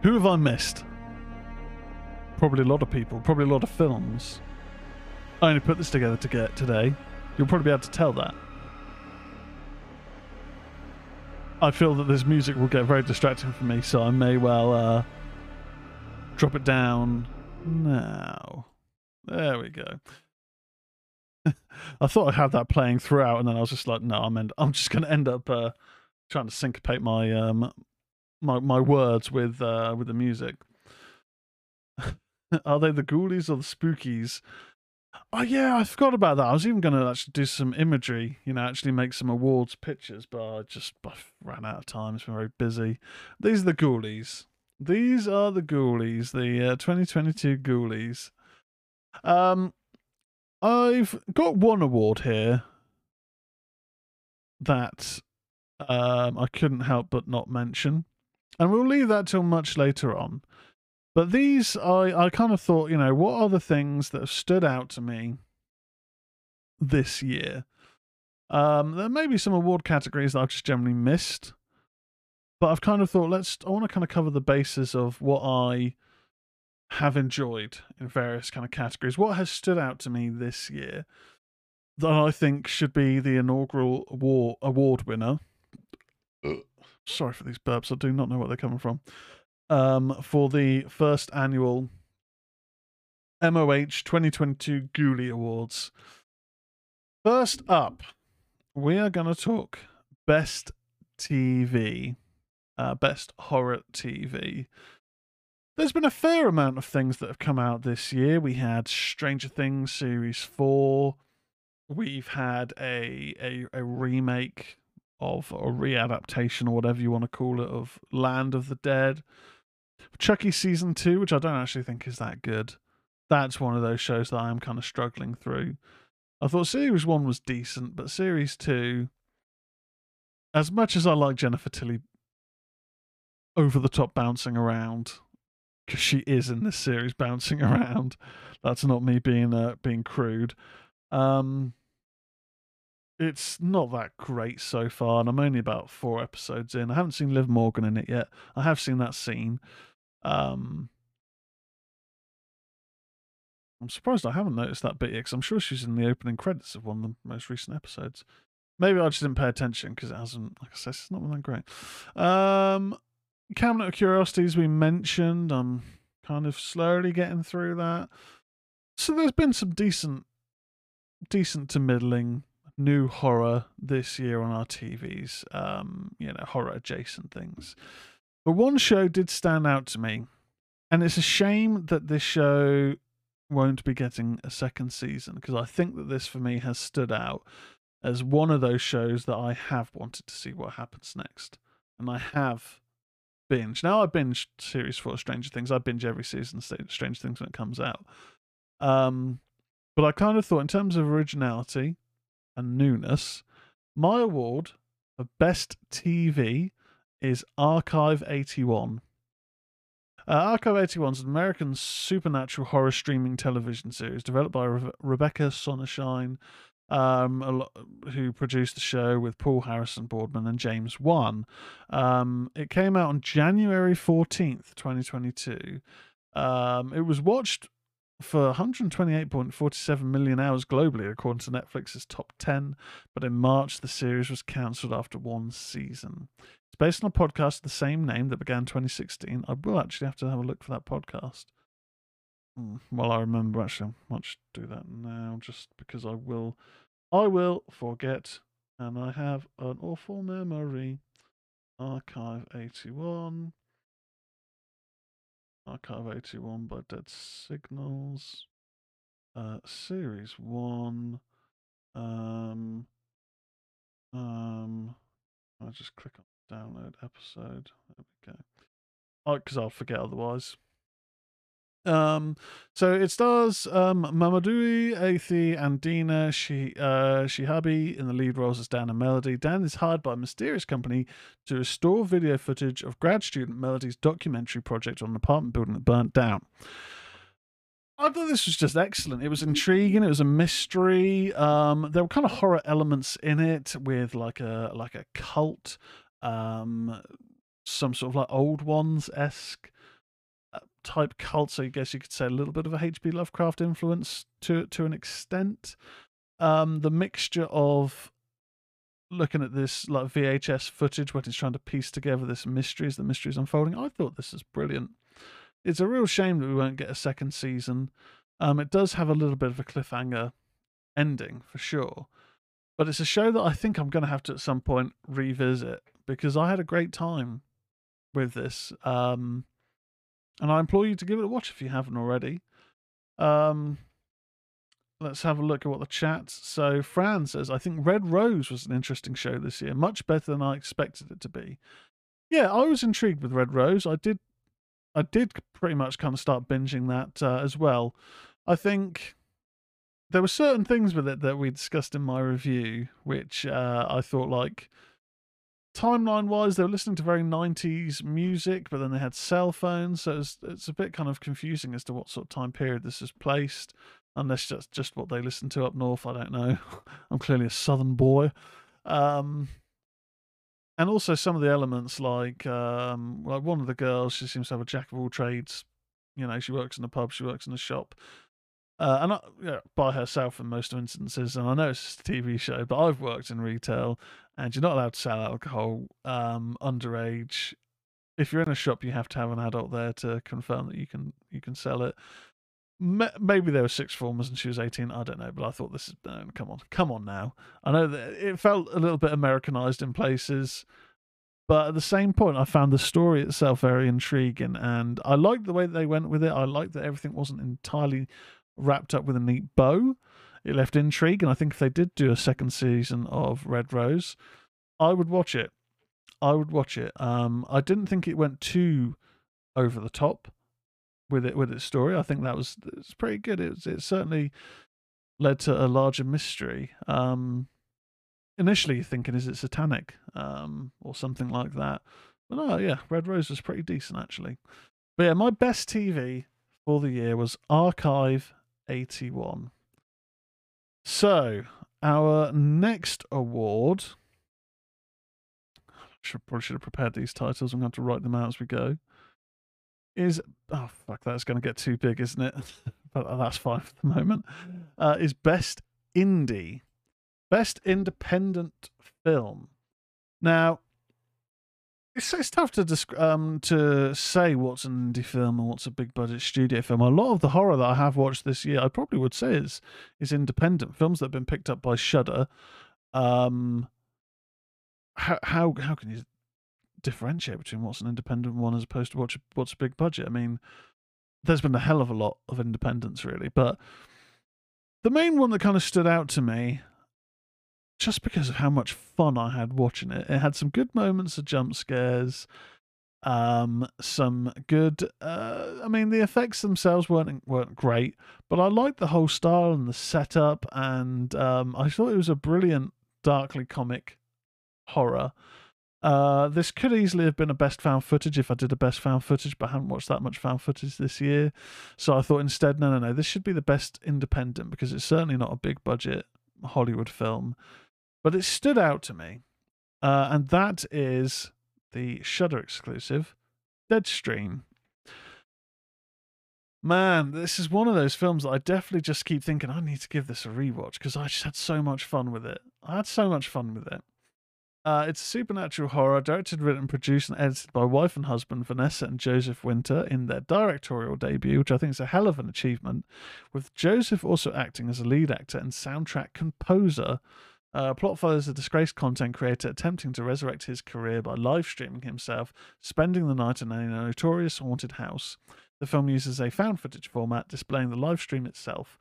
Who have I missed? Probably a lot of people, probably a lot of films. I only put this together to get today. You'll probably be able to tell that. I feel that this music will get very distracting for me, so I may well uh, drop it down now. There we go. [LAUGHS] I thought I had that playing throughout, and then I was just like, no, I'm end- I'm just going to end up uh, trying to syncopate my um my my words with uh, with the music. [LAUGHS] Are they the ghoulies or the spookies? Oh yeah, I forgot about that. I was even going to actually do some imagery, you know, actually make some awards pictures, but I just I ran out of time. It's been very busy. These are the ghoulies. These are the ghoulies, the uh, 2022 ghoulies. Um, I've got one award here that um I couldn't help but not mention, and we'll leave that till much later on. But these, I, I kind of thought, you know, what are the things that have stood out to me this year? Um, there may be some award categories that I've just generally missed, but I've kind of thought, let's, I want to kind of cover the basis of what I have enjoyed in various kind of categories. What has stood out to me this year that I think should be the inaugural award, award winner? Sorry for these burps. I do not know where they're coming from um, for the first annual MOH 2022 Ghoulie Awards. First up, we are going to talk Best TV, uh, Best Horror TV. There's been a fair amount of things that have come out this year. We had Stranger Things Series 4. We've had a, a, a remake of, or readaptation, or whatever you want to call it, of Land of the Dead. Chucky season two, which I don't actually think is that good. That's one of those shows that I am kind of struggling through. I thought series one was decent, but series two, as much as I like Jennifer Tilly over the top bouncing around, because she is in this series [LAUGHS] bouncing around. That's not me being uh, being crude. Um, it's not that great so far, and I'm only about four episodes in. I haven't seen Liv Morgan in it yet. I have seen that scene. Um, I'm surprised I haven't noticed that bit yet because I'm sure she's in the opening credits of one of the most recent episodes. Maybe I just didn't pay attention because it hasn't, like I said, it's not been that great. Um, Cabinet of Curiosities we mentioned. I'm kind of slowly getting through that. So there's been some decent, decent to middling new horror this year on our TVs. Um, you know, horror adjacent things. But one show did stand out to me, and it's a shame that this show won't be getting a second season because I think that this for me has stood out as one of those shows that I have wanted to see what happens next. And I have binge. Now I binge series four Stranger Things. I binge every season of Stranger Things when it comes out. Um, but I kind of thought, in terms of originality and newness, my award for best TV is Archive 81. Uh, Archive 81 is an American supernatural horror streaming television series developed by Re- Rebecca Sonnenshine, um, who produced the show with Paul Harris Boardman and James Wan. Um, it came out on January 14th, 2022. Um, it was watched for 128.47 million hours globally, according to Netflix's top 10. But in March, the series was cancelled after one season. It's based on a podcast of the same name that began 2016. I will actually have to have a look for that podcast. Hmm, well, I remember actually. I might do that now, just because I will. I will forget, and I have an awful memory. Archive 81. Archive 81 by Dead Signals. Uh, series 1. Um, um, I'll just click on download episode. There we go. Oh, because I'll forget otherwise. Um, so it stars um, Mamoudou Athie and Dina Shi, uh, Shihabi in the lead roles as Dan and Melody. Dan is hired by a mysterious company to restore video footage of grad student Melody's documentary project on an apartment building that burnt down. I thought this was just excellent. It was intriguing. It was a mystery. Um, there were kind of horror elements in it, with like a like a cult, um, some sort of like old ones esque type cult, so I guess you could say a little bit of a H.P. Lovecraft influence to to an extent. Um, the mixture of looking at this like VHS footage when he's trying to piece together this mystery as the mystery is unfolding. I thought this is brilliant. It's a real shame that we won't get a second season. Um, it does have a little bit of a cliffhanger ending for sure, but it's a show that I think I'm going to have to at some point revisit because I had a great time with this. Um, and I implore you to give it a watch if you haven't already. Um, let's have a look at what the chat. So Fran says, I think Red Rose was an interesting show this year, much better than I expected it to be. Yeah, I was intrigued with Red Rose. I did, I did pretty much kind of start binging that uh, as well. I think there were certain things with it that we discussed in my review, which uh, I thought like timeline wise, they were listening to very 90s music, but then they had cell phones. So it's, it's a bit kind of confusing as to what sort of time period this is placed, unless that's just what they listen to up north. I don't know. [LAUGHS] I'm clearly a southern boy. Um, and also some of the elements, like um, like one of the girls, she seems to have a jack of all trades. You know, she works in a pub, she works in a shop. Uh, and I, yeah, by herself in most instances. And I know it's a TV show, but I've worked in retail, and you're not allowed to sell alcohol um, underage. If you're in a shop, you have to have an adult there to confirm that you can you can sell it. Maybe there were six formers and she was 18. I don't know, but I thought this is come on, come on now. I know that it felt a little bit Americanized in places, but at the same point, I found the story itself very intriguing, and I liked the way that they went with it. I liked that everything wasn't entirely wrapped up with a neat bow. It left intrigue, and I think if they did do a second season of Red Rose, I would watch it. I would watch it. Um, I didn't think it went too over the top with it with its story. I think that was it's pretty good. It was, it certainly led to a larger mystery. Um, initially thinking is it satanic um, or something like that, but no, yeah, Red Rose was pretty decent actually. But yeah, my best TV for the year was Archive 81. So, our next award. Should, probably should have prepared these titles. I'm going to, to write them out as we go. Is oh fuck, that's going to get too big, isn't it? [LAUGHS] but that's fine [LAUGHS] for the moment. Uh, is best indie, best independent film. Now, it's, it's tough to desc- um, to say what's an indie film and what's a big budget studio film. A lot of the horror that I have watched this year, I probably would say is is independent films that have been picked up by Shudder. Um, how how how can you differentiate between what's an independent one as opposed to what's what's a big budget? I mean, there's been a hell of a lot of independence really, but the main one that kind of stood out to me just because of how much fun I had watching it. It had some good moments of jump scares. Um, some good. Uh, I mean, the effects themselves weren't weren't great, but I liked the whole style and the setup, and um, I thought it was a brilliant, darkly comic horror. Uh, this could easily have been a best found footage if I did a best found footage, but I haven't watched that much found footage this year. So I thought instead, no, no, no, this should be the best independent because it's certainly not a big budget Hollywood film, but it stood out to me. Uh, and that is the Shudder exclusive, Deadstream. Man, this is one of those films that I definitely just keep thinking I need to give this a rewatch because I just had so much fun with it. I had so much fun with it. Uh, it's a supernatural horror directed, written, produced, and edited by wife and husband Vanessa and Joseph Winter in their directorial debut, which I think is a hell of an achievement, with Joseph also acting as a lead actor and soundtrack composer. Uh, plot follows a disgraced content creator attempting to resurrect his career by live streaming himself, spending the night in a notorious haunted house. The film uses a found footage format, displaying the live stream itself,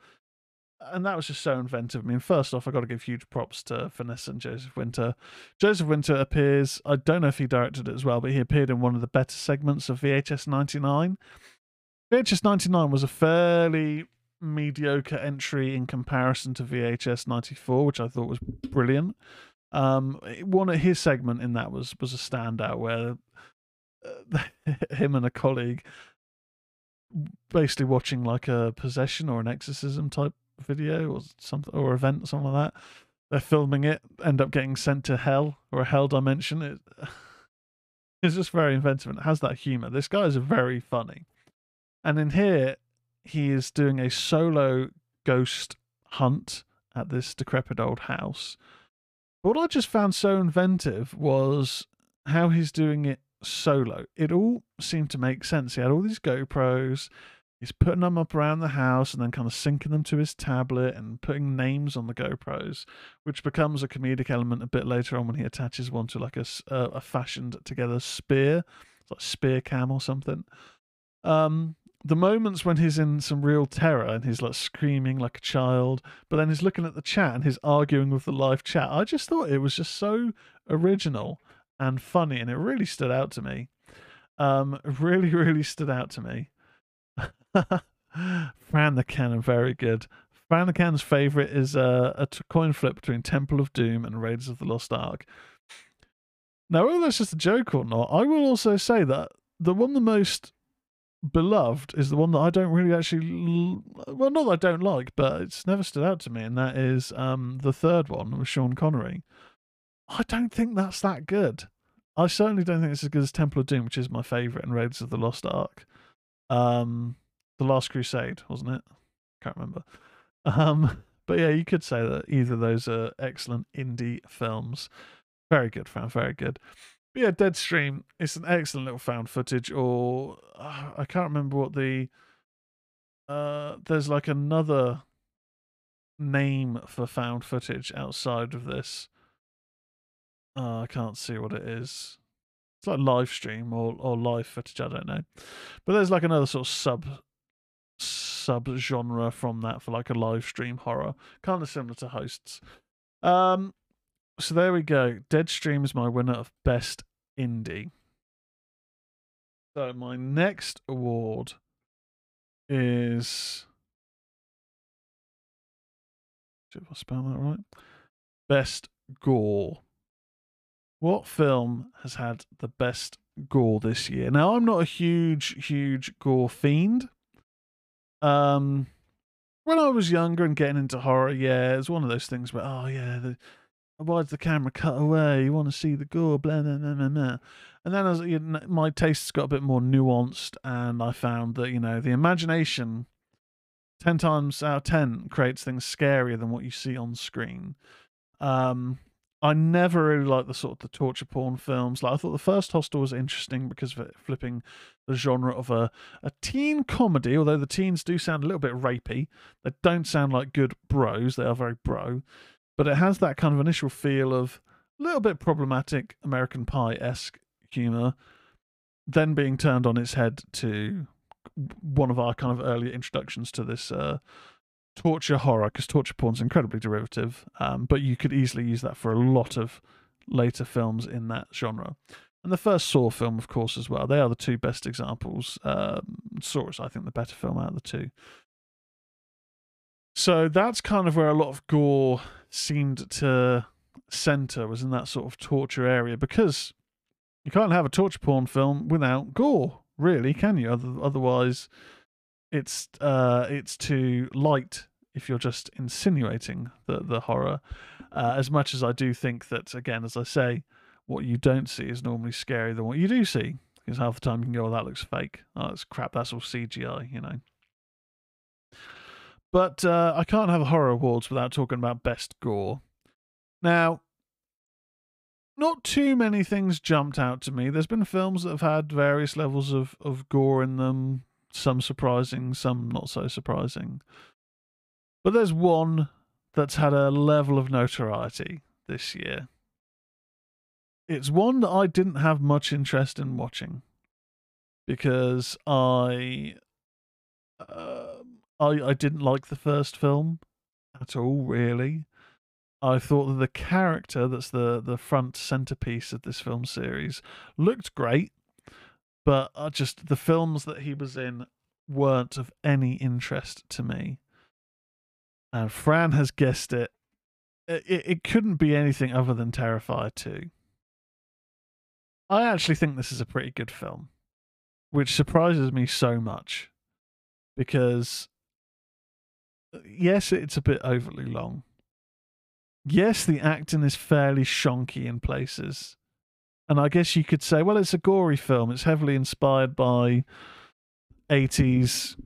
and that was just so inventive. I mean, first off, I got to give huge props to Vanessa and Joseph Winter. Joseph Winter appears, I don't know if he directed it as well, but he appeared in one of the better segments of VHS 99. VHS 99 was a fairly mediocre entry in comparison to VHS 94, which I thought was brilliant. Um, one of his segment in that was was a standout where uh, [LAUGHS] him and a colleague basically watching like a possession or an exorcism type video or something or event something like that. They're filming it, end up getting sent to hell or a hell dimension. It, [LAUGHS] it's just very inventive and it has that humor. This guy is very funny. And in here, he is doing a solo ghost hunt at this decrepit old house. What I just found so inventive was how he's doing it solo. It all seemed to make sense. He had all these GoPros, he's putting them up around the house and then kind of syncing them to his tablet and putting names on the GoPros, which becomes a comedic element a bit later on when he attaches one to like a, a, fashioned together spear, like spear cam or something. Um, the moments when he's in some real terror and he's like screaming like a child, but then he's looking at the chat and he's arguing with the live chat. I just thought it was just so original and funny, and it really stood out to me. Um, [LAUGHS] really, really stood out to me. [LAUGHS] Fran the Cannon, very good. Fran the Cannon's favorite is a coin flip between Temple of Doom and Raiders of the Lost Ark. Now, whether that's just a joke or not, I will also say that the one the most beloved is the one that I don't really actually, well, not that I don't like, but it's never stood out to me, and that is um, the third one with Sean Connery. I don't think that's that good. I certainly don't think it's as good as Temple of Doom, which is my favorite, and Raiders of the Lost Ark. Um, the Last Crusade, wasn't it? Can't remember. Um, [LAUGHS] but yeah, you could say that either those are excellent indie films. Very good, found very good. But yeah, Deadstream, it's an excellent little found footage, or uh, I can't remember what the. Uh, there's like another name for found footage outside of this. Uh, I can't see what it is. It's like live stream or, or live footage, I don't know. But there's like another sort of sub sub genre from that for like a live stream horror, kind of similar to Hosts. Um, so there we go. Deadstream is my winner of best indie. So my next award is. Did I spell that right? Best gore. What film has had the best gore this year? Now, I'm not a huge, huge gore fiend. Um, when I was younger and getting into horror, yeah, it's one of those things where, oh yeah, the, why's the camera cut away? You want to see the gore, blah blah blah blah. blah. And then as you know, my tastes got a bit more nuanced, and I found that you know the imagination, ten times out of ten, creates things scarier than what you see on screen. Um, I never really liked the sort of the torture porn films. Like I thought the first Hostel was interesting because of it flipping the genre of a, a teen comedy, although the teens do sound a little bit rapey. They don't sound like good bros. They are very bro. But it has that kind of initial feel of a little bit problematic American Pie esque humor, then being turned on its head to one of our kind of earlier introductions to this uh, torture horror because torture porn's incredibly derivative, um, but you could easily use that for a lot of later films in that genre. And the first Saw film, of course, as well. They are the two best examples. Um, Saw is, I think, the better film out of the two. So that's kind of where a lot of gore seemed to center, was in that sort of torture area, because you can't have a torture porn film without gore, really, can you? Otherwise, it's uh, it's too light if you're just insinuating the the horror. Uh, as much as I do think that, again, as I say, what you don't see is normally scarier than what you do see. Because half the time you can go, "Oh, that looks fake. Oh, that's crap. That's all CGI," you know. But uh, I can't have horror awards without talking about best gore. Now, not too many things jumped out to me. There's been films that have had various levels of, of gore in them, some surprising, some not so surprising. But there's one that's had a level of notoriety this year. It's one that I didn't have much interest in watching because I uh, I I didn't like the first film at all really. I thought that the character that's the the front centerpiece of this film series looked great, but I just the films that he was in weren't of any interest to me. And Fran has guessed it. It, it couldn't be anything other than Terrifier 2. I actually think this is a pretty good film, which surprises me so much because, uh, yes, it's a bit overly long. Yes, the acting is fairly shonky in places. And I guess you could say, well, it's a gory film. It's heavily inspired by 80s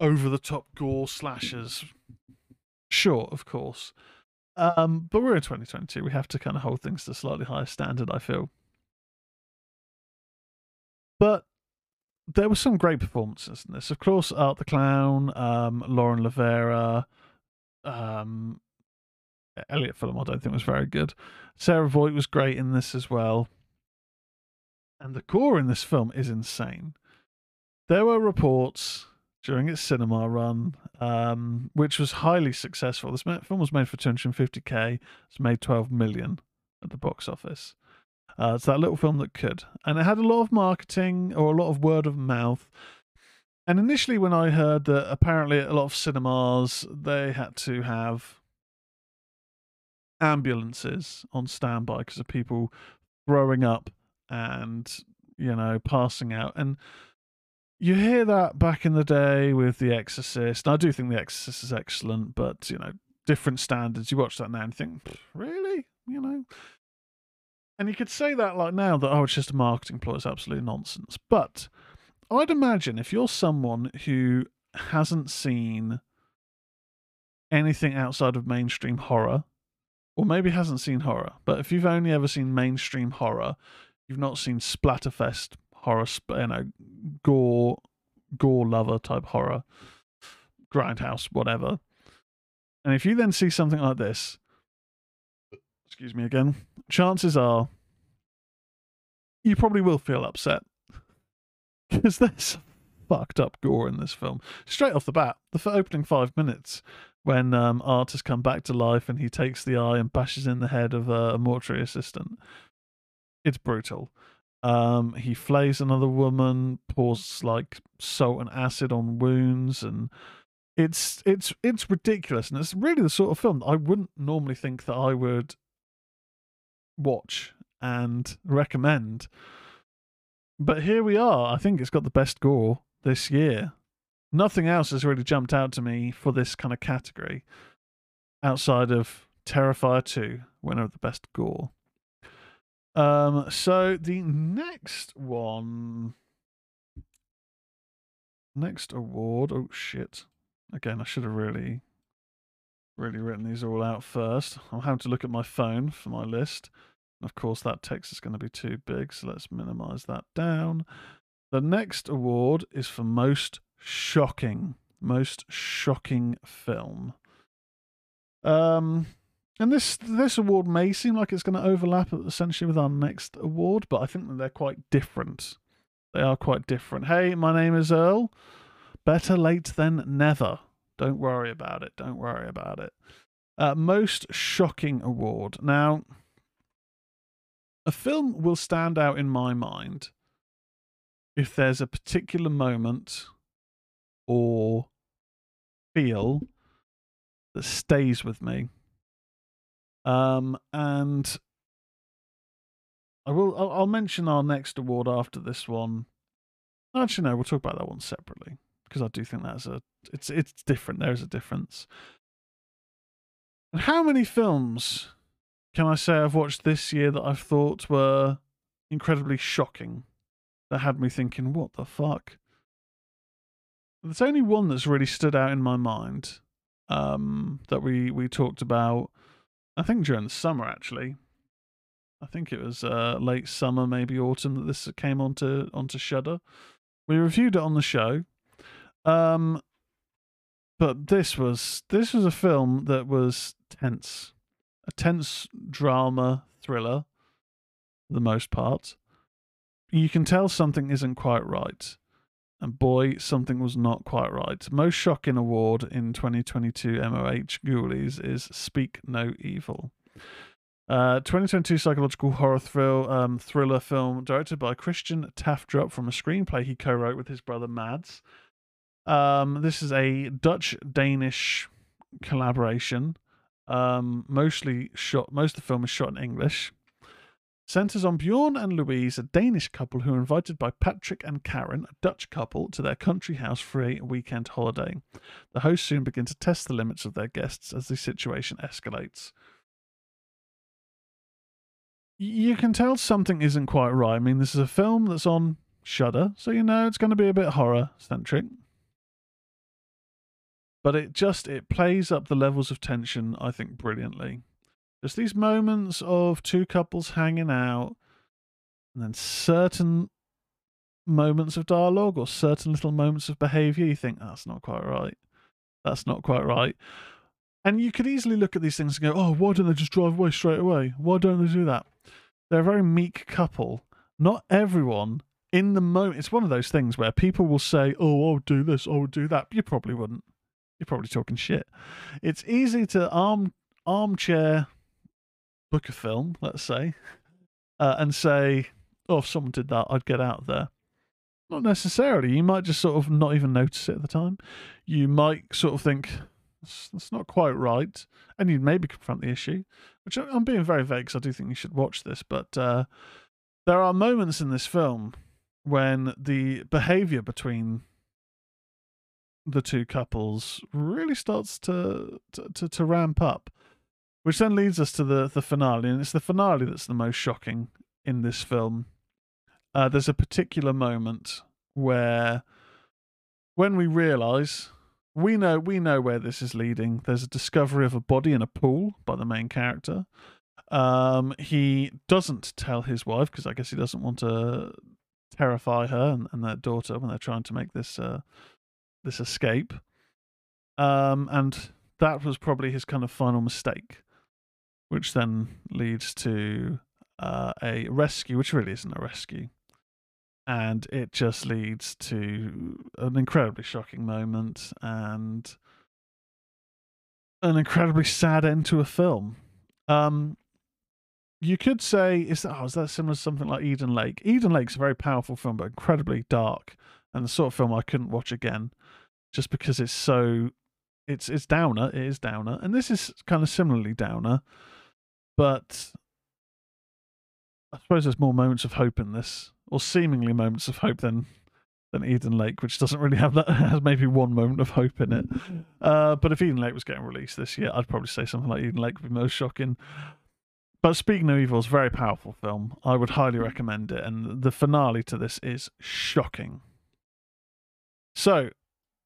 over the top gore slashers Sure, of course. Um, but we're in 2022. We have to kind of hold things to a slightly higher standard, I feel. But there were some great performances in this. Of course, Art the Clown, um, Lauren LaVera, um, Elliott Fullam, I don't think was very good. Sarah Voigt was great in this as well. And the core in this film is insane. There were reports during its cinema run, um, which was highly successful. This film was made for 250k. It's made 12 million at the box office. Uh, it's that little film that could, and it had a lot of marketing or a lot of word of mouth. And initially, when I heard that apparently a lot of cinemas they had to have ambulances on standby because of people throwing up and you know passing out and you hear that back in the day with The Exorcist. And I do think The Exorcist is excellent, but you know, different standards. You watch that now and think, really, you know. And you could say that like now that oh, it's just a marketing ploy. It's absolutely nonsense. But I'd imagine if you're someone who hasn't seen anything outside of mainstream horror, or maybe hasn't seen horror, but if you've only ever seen mainstream horror, you've not seen Splatterfest horror, you know, gore, gore lover type horror, grindhouse, whatever. And if you then see something like this, excuse me again, chances are you probably will feel upset [LAUGHS] because there's fucked up gore in this film. Straight off the bat, the opening five minutes when um, Art has come back to life and he takes the eye and bashes in the head of a mortuary assistant. It's brutal. Um, he flays another woman, pours like salt and acid on wounds, and it's it's it's ridiculous. And it's really the sort of film I wouldn't normally think that I would watch and recommend. But here we are. I think it's got the best gore this year. Nothing else has really jumped out to me for this kind of category outside of Terrifier 2, winner of the best gore. Um, so the next one, next award. Oh shit! Again, I should have really, really written these all out first. I'm having to look at my phone for my list. Of course, that text is going to be too big, so let's minimize that down. The next award is for most shocking, most shocking film. Um, and this this award may seem like it's going to overlap essentially with our next award, but I think that they're quite different. They are quite different. Hey, my name is Earl. Better late than never. Don't worry about it. Don't worry about it. Uh, most shocking award. Now, a film will stand out in my mind if there's a particular moment or feel that stays with me. Um, and I will. I'll, I'll, mention our next award after this one. Actually, no, we'll talk about that one separately because I do think that's a. It's it's different. There is a difference. How many films can I say I've watched this year that I've thought were incredibly shocking? That had me thinking, what the fuck? There's only one that's really stood out in my mind um, that we, we talked about, I think during the summer actually. I think it was uh, late summer, maybe autumn that this came onto onto Shudder. We reviewed it on the show. Um, but this was this was a film that was tense, a tense drama thriller, for the most part. You can tell something isn't quite right, and boy, something was not quite right. Most shocking award in 2022 MOH Ghoulies is Speak No Evil. Uh, 2022 psychological horror thrill um, thriller film directed by Christian Tafdrup from a screenplay he co-wrote with his brother Mads. Um, this is a Dutch Danish collaboration. Um, mostly shot. Most of the film is shot in English. Centers on Bjorn and Louise, a Danish couple who are invited by Patrick and Karen, a Dutch couple, to their country house for a weekend holiday. The hosts soon begin to test the limits of their guests as the situation escalates. You can tell something isn't quite right. I mean, this is a film that's on Shudder, so you know it's going to be a bit horror centric but it just it plays up the levels of tension i think brilliantly. Just these moments of two couples hanging out and then certain moments of dialogue or certain little moments of behavior you think that's not quite right. That's not quite right. And you could easily look at these things and go oh why don't they just drive away straight away? Why don't they do that? They're a very meek couple. Not everyone in the moment it's one of those things where people will say oh i'll do this i'll do that. You probably wouldn't you're probably talking shit. It's easy to arm armchair book a film, let's say, uh, and say, "Oh, if someone did that, I'd get out there." Not necessarily. You might just sort of not even notice it at the time. You might sort of think that's, not quite right, and you'd maybe confront the issue. Which I'm being very vague because I do think you should watch this, but uh, there are moments in this film when the behavior between the two couples really starts to, to, to, to ramp up, which then leads us to the, the finale. And it's the finale that's the most shocking in this film. Uh, there's a particular moment where when we realize we know we know where this is leading there's a discovery of a body in a pool by the main character um, he doesn't tell his wife because i guess he doesn't want to terrify her and, and their daughter when they're trying to make this uh, this escape. Um, and that was probably his kind of final mistake, which then leads to uh, a rescue, which really isn't a rescue. And it just leads to an incredibly shocking moment and an incredibly sad end to a film. Um, you could say, is that, oh, is that similar to something like Eden Lake? Eden Lake's a very powerful film, but incredibly dark, and the sort of film I couldn't watch again just because it's so it's it's downer. It is downer, and this is kind of similarly downer, but I suppose there's more moments of hope in this, or seemingly moments of hope than than Eden Lake, which doesn't really have that [LAUGHS] has maybe one moment of hope in it. [LAUGHS] Uh, but if Eden Lake was getting released this year, I'd probably say something like Eden Lake would be most shocking. But Speak No Evil is a very powerful film. I would highly recommend it, and the finale to this is shocking. So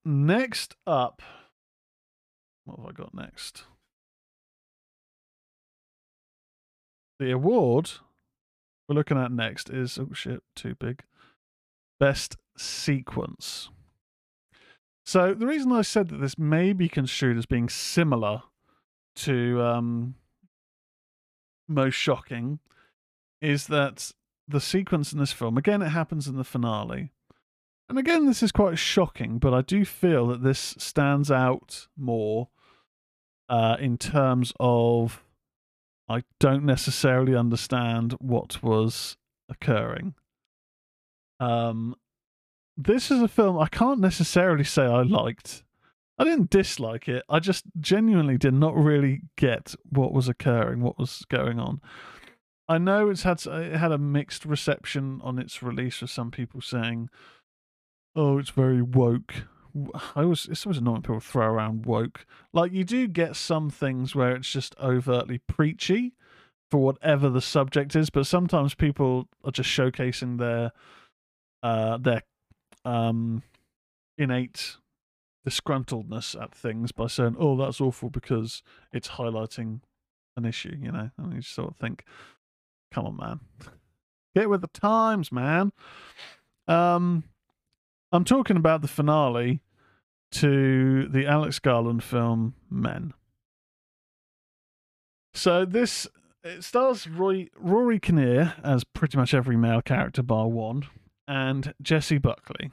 Next up, what have I got next? The award we're looking at next is oh shit, too big. Best sequence. So the reason I said that this may be construed as being similar to um, most shocking is that the sequence in this film again it happens in the finale and again, this is quite shocking, but I do feel that this stands out more uh, in terms of I don't necessarily understand what was occurring. Um, this is a film I can't necessarily say I liked. I didn't dislike it. I just genuinely did not really get what was occurring, what was going on. I know it's had it had a mixed reception on its release, with some people saying, "Oh, it's very woke." I was it's always annoying people throw around woke. Like you do get some things where it's just overtly preachy for whatever the subject is, but sometimes people are just showcasing their uh their um innate disgruntledness at things by saying, "Oh, that's awful because it's highlighting an issue," you know. And you sort of think, "Come on, man, [LAUGHS] get with the times, man." Um, I'm talking about the finale to the Alex Garland film Men. So this it stars Roy, Rory Kinnear as pretty much every male character bar one, and Jessie Buckley.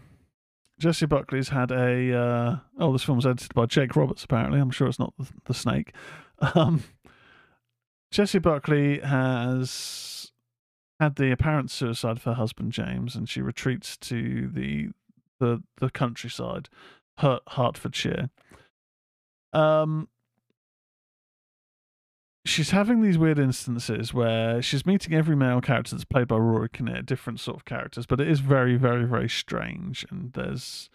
Jessie Buckley's had a uh, oh, this film's edited by Jake Roberts. Apparently, I'm sure it's not the, the snake. [LAUGHS] Um, Jessie Buckley has had the apparent suicide of her husband James, and she retreats to the the the countryside, Hert, Hertfordshire. Um, she's having these weird instances where she's meeting every male character that's played by Rory Kinnear, different sort of characters, but it is very, very, very strange. And there's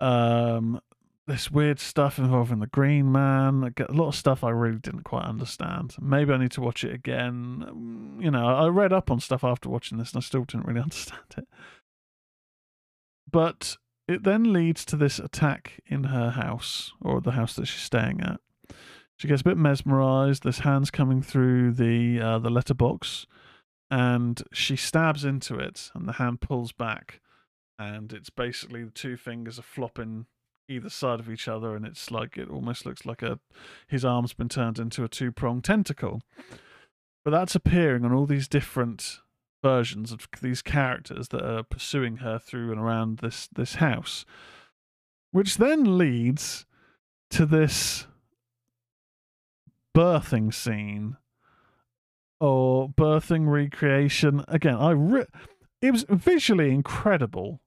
um this weird stuff involving the Green Man. A lot of stuff I really didn't quite understand. Maybe I need to watch it again. You know, I read up on stuff after watching this, and I still didn't really [LAUGHS] understand it. But it then leads to this attack in her house, or the house that she's staying at she gets a bit mesmerized. There's hands coming through the uh, the letterbox, and she stabs into it, and the hand pulls back, and it's basically the two fingers are flopping either side of each other, and it's like it almost looks like a his arm's been turned into a two pronged tentacle. But that's appearing on all these different versions of these characters that are pursuing her through and around this this house, which then leads to this birthing scene or birthing recreation. Again, I re- it was visually incredible,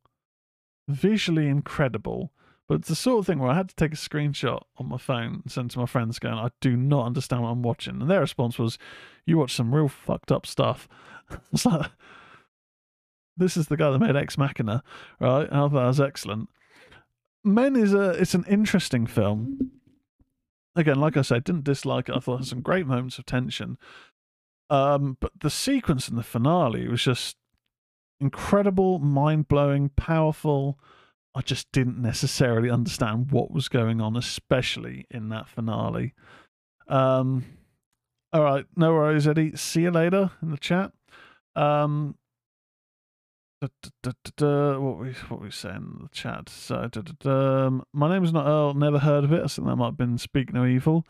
visually incredible. But it's the sort of thing where I had to take a screenshot on my phone and send to my friends, going, "I do not understand what I'm watching." And their response was, "You watch some real fucked up stuff." [LAUGHS] it's like, this is the guy that made Ex Machina, right? Thought that was excellent. Men is a it's an interesting film again, like I said, didn't dislike it. I thought it had some great moments of tension. Um, but the sequence in the finale was just incredible, mind blowing, powerful. I just didn't necessarily understand what was going on, especially in that finale. Um, all right, no worries, Eddie. See you later in the chat. Um, Da, da, da, what we what we saying in the chat? So, um, my name is not Earl. Never heard of it. I think that might have been Speak No Evil.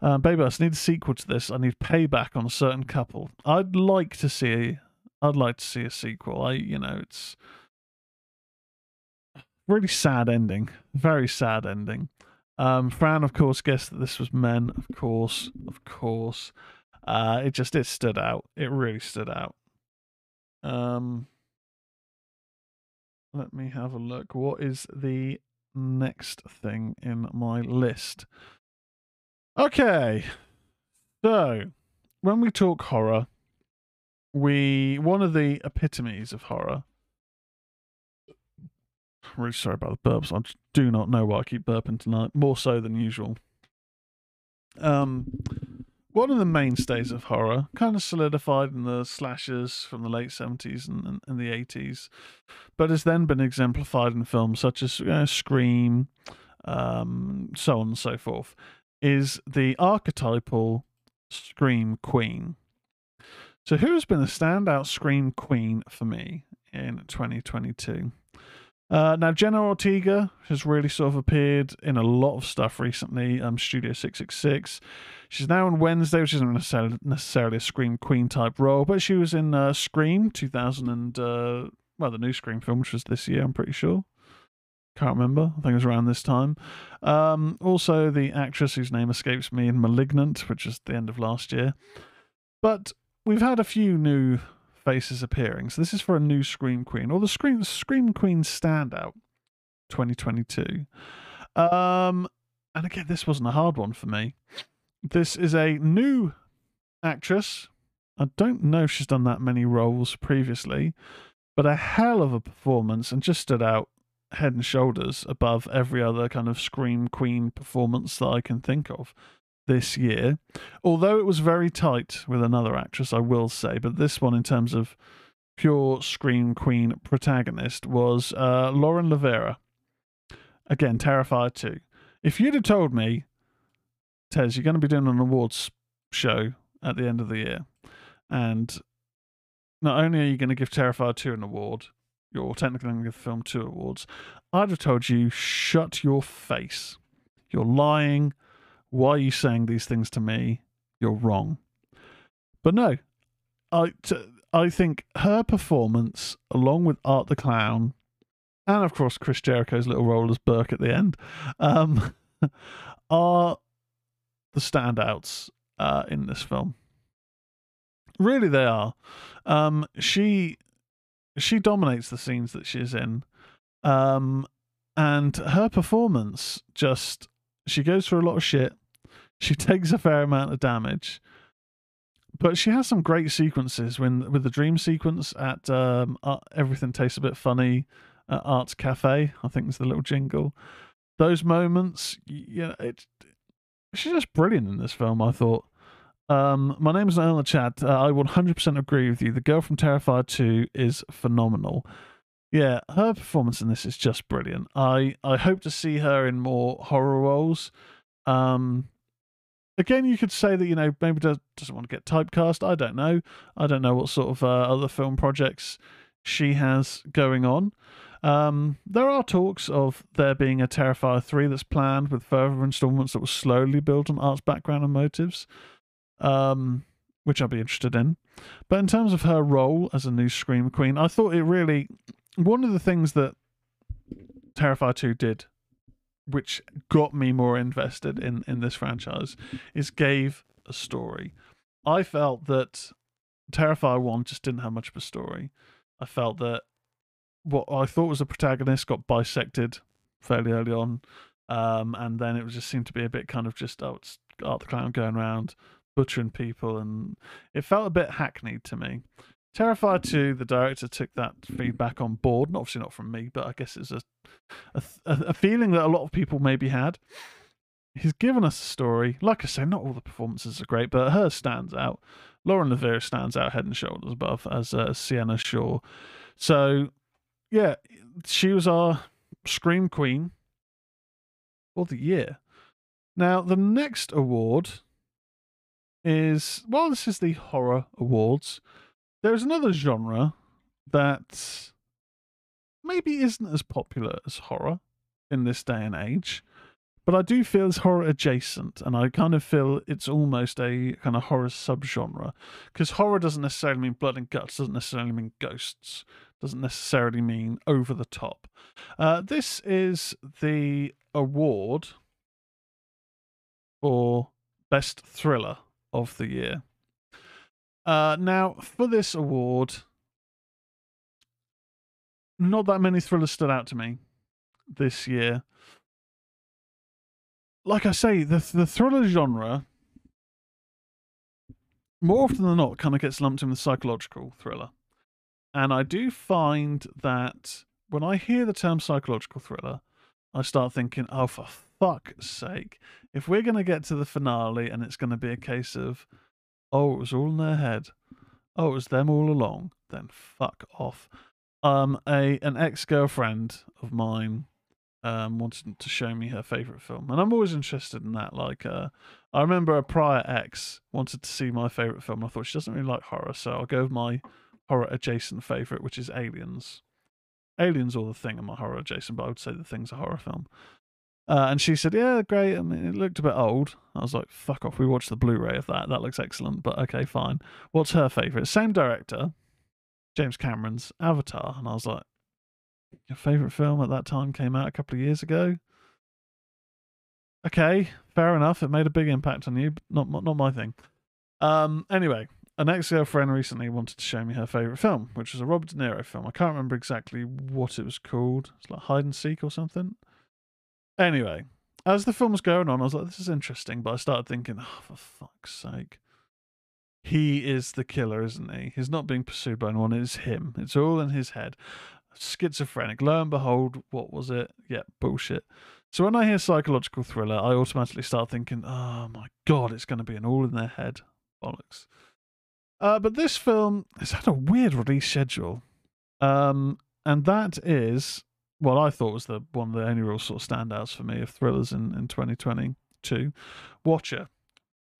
Um, Baby, I need a sequel to this. I need payback on a certain couple. I'd like to see. I'd like to see a sequel. I, you know, it's really sad ending. Very sad ending. Um, Fran, of course, guessed that this was men. Of course, of course. Uh, it just it stood out. It really stood out. Um, let me have a look. What is the next thing in my list? Okay. So, when we talk horror, we one of the epitomes of horror. Really sorry about the burps. I do not know why I keep burping tonight, more so than usual. Um, one of the mainstays of horror, kind of solidified in the slashers from the late 70s and, and, and the 80s, but has then been exemplified in films such as you know, Scream, um, so on and so forth, is the archetypal Scream Queen. So, who has been a standout Scream Queen for me in 2022? Uh, now, Jenna Ortega has really sort of appeared in a lot of stuff recently. Um, Studio 666. She's now on Wednesday, which isn't necessarily, necessarily a Scream Queen type role, but she was in uh, Scream 2000 and, uh, well, the new Scream film, which was this year, I'm pretty sure. Can't remember. I think it was around this time. Um, also, the actress whose name escapes me in Malignant, which was the end of last year. But we've had a few new faces appearing. So this is for a new Scream Queen, or the Scream Scream Queen Standout 2022. Um, and again, this wasn't a hard one for me. This is a new actress. I don't know if she's done that many roles previously, but a hell of a performance and just stood out head and shoulders above every other kind of Scream Queen performance that I can think of this year. Although it was very tight with another actress, I will say, but this one, in terms of pure Scream Queen protagonist, was uh, Lauren LaVera. Again, Terrifier 2. If you'd have told me, Tez, you're going to be doing an awards show at the end of the year, and not only are you going to give Terrifier 2 an award, you're technically going to give the film two awards, I'd have told you, shut your face. You're lying. Why are you saying these things to me? You're wrong. But no, I, t- I think her performance, along with Art the Clown, and of course Chris Jericho's little role as Burke at the end, um, [LAUGHS] are the standouts uh, in this film. Really, they are. Um, she she dominates the scenes that she's in, um, and her performance just she goes through a lot of shit. She [LAUGHS] takes a fair amount of damage, but she has some great sequences when with the dream sequence at um, everything tastes a bit funny at Arts Cafe. I think it's the little jingle. Those moments, you know, it, she's just brilliant in this film. I thought. Um, my name is the chat. Uh, I 100% agree with you. The girl from Terrifier 2 is phenomenal. Yeah, her performance in this is just brilliant. I, I hope to see her in more horror roles. Um, again, you could say that, you know, maybe does, doesn't want to get typecast. I don't know. I don't know what sort of uh, other film projects she has going on. Um, there are talks of there being a Terrifier 3 that's planned with further installments that will slowly build on Art's background and motives um, which I'd be interested in. But in terms of her role as a new Scream Queen, I thought it really one of the things that Terrifier 2 did, which got me more invested in in this franchise, is gave a story. I felt that Terrifier 1 just didn't have much of a story. I felt that what I thought was a protagonist got bisected fairly early on. Um, and then it just seemed to be a bit kind of just, oh, it's Art the Clown going around butchering people, and it felt a bit hackneyed to me. Terrifier 2, the director took that feedback on board, obviously not from me, but I guess it's a, a, a feeling that a lot of people maybe had. He's given us a story. Like I say, not all the performances are great, but hers stands out. Lauren LaVera stands out head and shoulders above as uh, Sienna Shaw. So, yeah, she was our Scream Queen for the year. Now, the next award is well, this is the horror awards. There's another genre that maybe isn't as popular as horror in this day and age, but I do feel it's horror adjacent, and I kind of feel it's almost a kind of horror subgenre because horror doesn't necessarily mean blood and guts, doesn't necessarily mean ghosts, doesn't necessarily mean over the top. Uh, this is the award for best thriller of the year. Uh, now, for this award, not that many thrillers stood out to me this year. Like I say, the the thriller genre more often than not kind of gets lumped in with psychological thriller. And I do find that when I hear the term psychological thriller, I start thinking, oh, for fuck's sake, if we're going to get to the finale and it's going to be a case of, oh, it was all in their head, oh, it was them all along, then fuck off. Um, a an ex girlfriend of mine um wanted to show me her favorite film, and I'm always interested in that. Like, uh, I remember a prior ex wanted to see my favorite film. I thought she doesn't really like horror, so I'll go with my horror adjacent favorite, which is Aliens. Aliens or the Thing are my horror adjacent, but I would say the Thing's a horror film. Uh, and she said, "Yeah, great." I mean, it looked a bit old. I was like, "Fuck off." We watched the Blu-ray of that. That looks excellent. But okay, fine. What's her favorite? Same director, James Cameron's Avatar. And I was like, "Your favorite film at that time came out a couple of years ago." Okay, fair enough. It made a big impact on you, but not not my thing. Um, anyway, an ex girlfriend recently wanted to show me her favourite film, which was a Robert De Niro film. I can't remember exactly what it was called. It's like Hide and Seek or something. Anyway, as the film was going on, I was like, this is interesting. But I started thinking, oh, for fuck's sake. He is the killer, isn't he? He's not being pursued by anyone. It's him. It's all in his head. Schizophrenic. Lo and behold, what was it? Yeah, bullshit. So when I hear psychological thriller, I automatically start thinking, oh my god, it's going to be an all in their head. Bollocks. Uh, but this film has had a weird release schedule. Um, and that is what I thought was the one of the only real sort of standouts for me of thrillers in, in 2022. Watcher.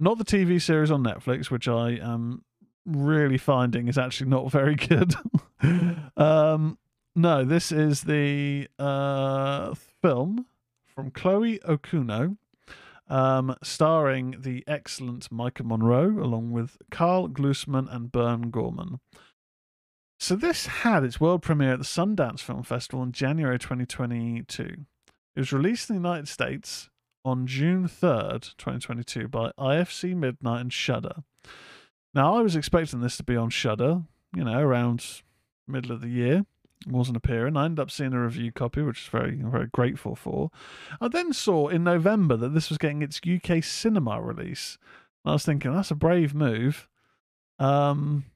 Not the TV series on Netflix, which I am really finding is actually not very good. [LAUGHS] um, no, this is the uh, film from Chloe Okuno, um, starring the excellent Maika Monroe, along with Karl Glusman and Burn Gorman. So this had its world premiere at the Sundance Film Festival in January 2022. It was released in the United States on June 3rd, 2022 by IFC Midnight and Shudder. Now, I was expecting this to be on Shudder, you know, around middle of the year It wasn't appearing. I ended up seeing a review copy, which is very very grateful for. I then saw in November that this was getting its UK cinema release. I was thinking that's a brave move. Um,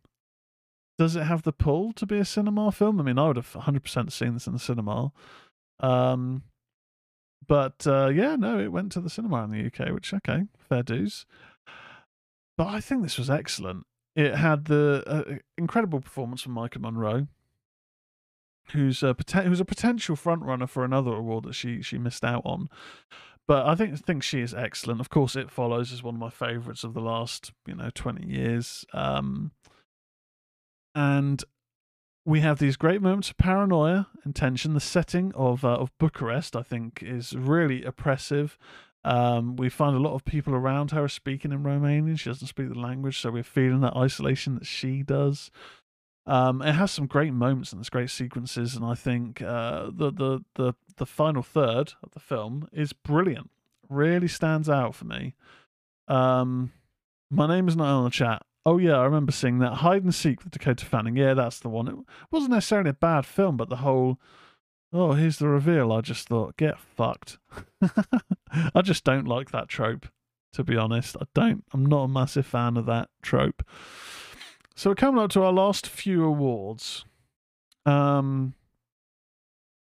does it have the pull to be a cinema film? I mean, I would have 100% seen this in the cinema. Um, but uh, yeah, no, it went to the cinema in the UK, which okay, fair dues. But I think this was excellent. It had the uh, incredible performance from Maika Monroe who's a who's a potential frontrunner for another award that she she missed out on. But I think think she is excellent. Of course, it follows is one of my favourites of the last you know twenty years. Um, and we have these great moments of paranoia and tension. The setting of uh, of Bucharest, I think, is really oppressive. Um, we find a lot of people around her are speaking in Romanian. She doesn't speak the language, so we're feeling that isolation that she does. Um, it has some great moments and there's great sequences, and I think uh, the the the the final third of the film is brilliant. Really stands out for me. Um, my name is not on the chat. Oh yeah, I remember seeing that Hide and Seek with Dakota Fanning. Yeah, that's the one. It wasn't necessarily a bad film, but the whole oh here's the reveal. I just thought get fucked. [LAUGHS] I just don't like that trope. To be honest, I don't. I'm not a massive fan of that trope. So we're coming up to our last few awards. Um,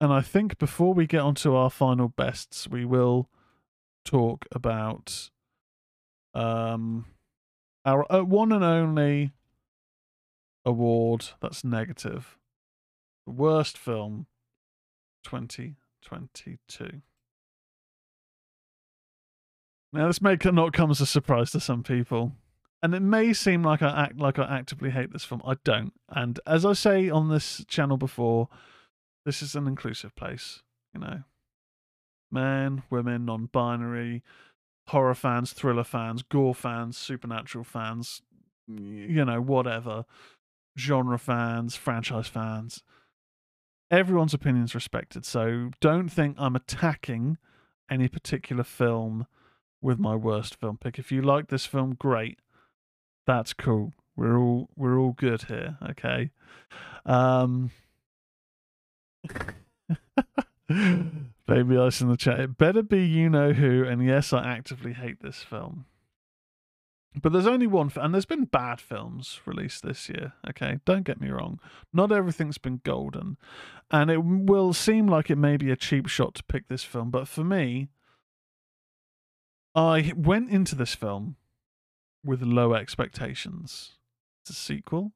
and I think before we get onto our final bests, we will talk about um, our uh, one and only award that's negative. Worst film 2022. Now, this may not come as a surprise to some people. And it may seem like I act like I actively hate this film. I don't. And as I say on this channel before, this is an inclusive place, you know. Men, women, non-binary, horror fans, thriller fans, gore fans, supernatural fans, you know, whatever. Genre fans, franchise fans. Everyone's opinion's respected. So don't think I'm attacking any particular film with my worst film pick. If you like this film, great that's cool. We're all we're all good here, okay? Um [LAUGHS] [LAUGHS] [LAUGHS] Baby Ice in the chat. It better be you know who, and yes, I actively hate this film. But there's only one, and there's been bad films released this year. Okay, don't get me wrong. Not everything's been golden, and it will seem like it may be a cheap shot to pick this film. But for me, I went into this film with low expectations. It's a sequel.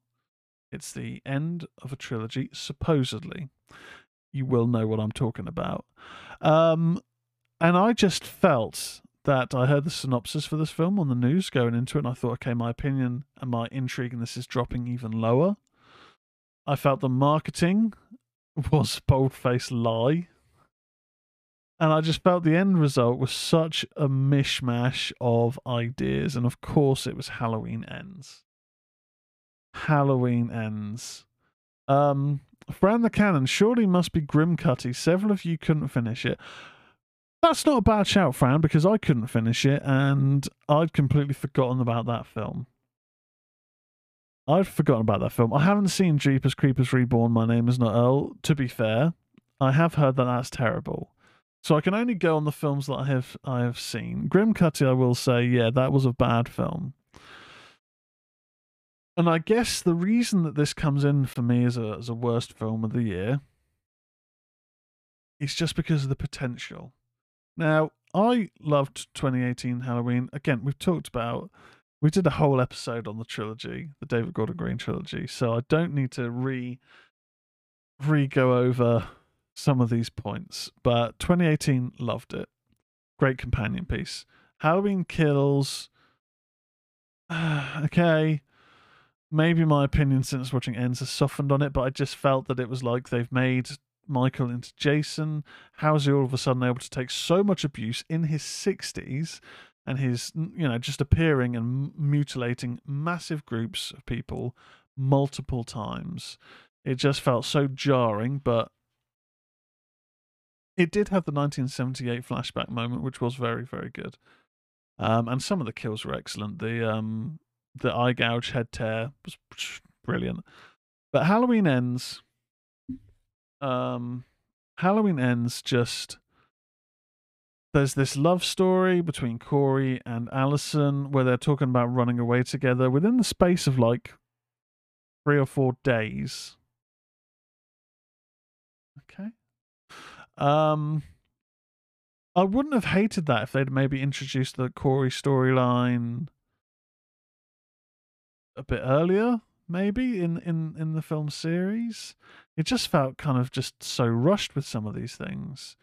It's the end of a trilogy, supposedly. You will know what I'm talking about. Um, and I just felt that I heard the synopsis for this film on the news going into it, and I thought, okay, my opinion and my intrigue in this is dropping even lower. I felt the marketing [LAUGHS] was bold faced lie and I just felt the end result was such a mishmash of ideas. And of course, it was Halloween Ends. Halloween Ends. Um, Fran the Cannon surely must be Grimcutty. Several of you couldn't finish it. That's not a bad shout, Fran, because I couldn't finish it and I'd completely forgotten about that film. I'd forgotten about that film. I haven't seen Jeepers Creepers Reborn. My name is not Earl. To be fair, I have heard that that's terrible. So I can only go on the films that I have I have seen. Grimcutty, I will say, yeah, that was a bad film. And I guess the reason that this comes in for me as a as a worst film of the year is just because of the potential. Now, I loved 2018 Halloween. Again, we've talked about we did a whole episode on the trilogy, the David Gordon Green trilogy, so I don't need to re re go over some of these points. But 2018 loved it. Great companion piece. Halloween Kills. [SIGHS] okay. Maybe my opinion since watching Ends has softened on it, but I just felt that it was like they've made Michael into Jason. How is he all of a sudden able to take so much abuse in his 60s and his you know just appearing and mutilating massive groups of people multiple times? It just felt so jarring but it did have the 1978 flashback moment which was very very good. Um, and some of the kills were excellent. The um the eye gouge head tear was brilliant but halloween ends um halloween ends just there's this love story between Corey and Allison where they're talking about running away together within the space of like three or four days. Okay. Um, I wouldn't have hated that if they'd maybe introduced the Corey storyline a bit earlier, maybe in in in the film series. It just felt kind of just so rushed with some of these things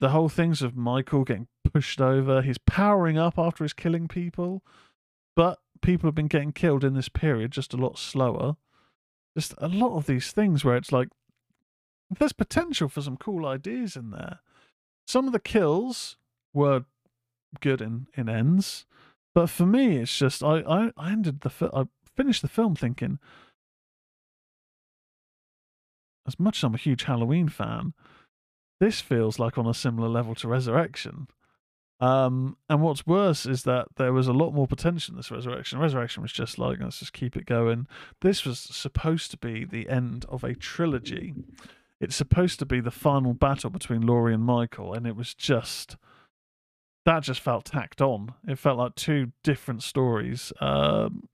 the whole things of Michael getting pushed over, he's powering up after he's killing people, but people have been getting killed in this period just a lot slower. Just a lot of these things where it's like there's potential for some cool ideas in there. Some of the kills were good in in ends, but for me, it's just I I, I ended the I finished the film thinking, as much as I'm a huge Halloween fan, this feels like on a similar level to Resurrection. Um, and what's worse is that there was a lot more potential in this Resurrection. Resurrection was just like, let's just keep it going. This was supposed to be the end of a trilogy. It's supposed to be the final battle between Laurie and Michael, and it was just that just felt tacked on. It felt like two different stories. Um,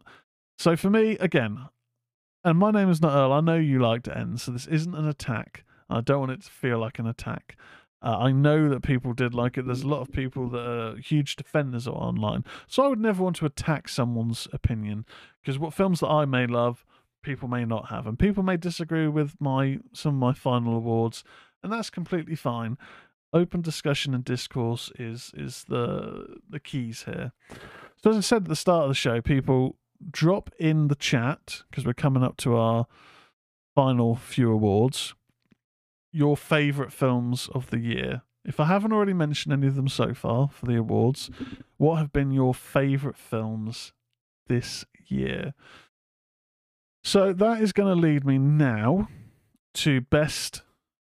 so for me, again, and my name is not Earl. I know you liked End, so this isn't an attack. I don't want it to feel like an attack. Uh, I know that people did like it. There's a lot of people that are huge defenders online. So I would never want to attack someone's opinion because what films that I may love, people may not have. And people may disagree with my some of my final awards, and that's completely fine. Open discussion and discourse is is the the keys here. So as I said at the start of the show, people drop in the chat because we're coming up to our final few awards your favourite films of the year. If I haven't already mentioned any of them so far for the awards, what have been your favourite films this year? So that is going to lead me now to best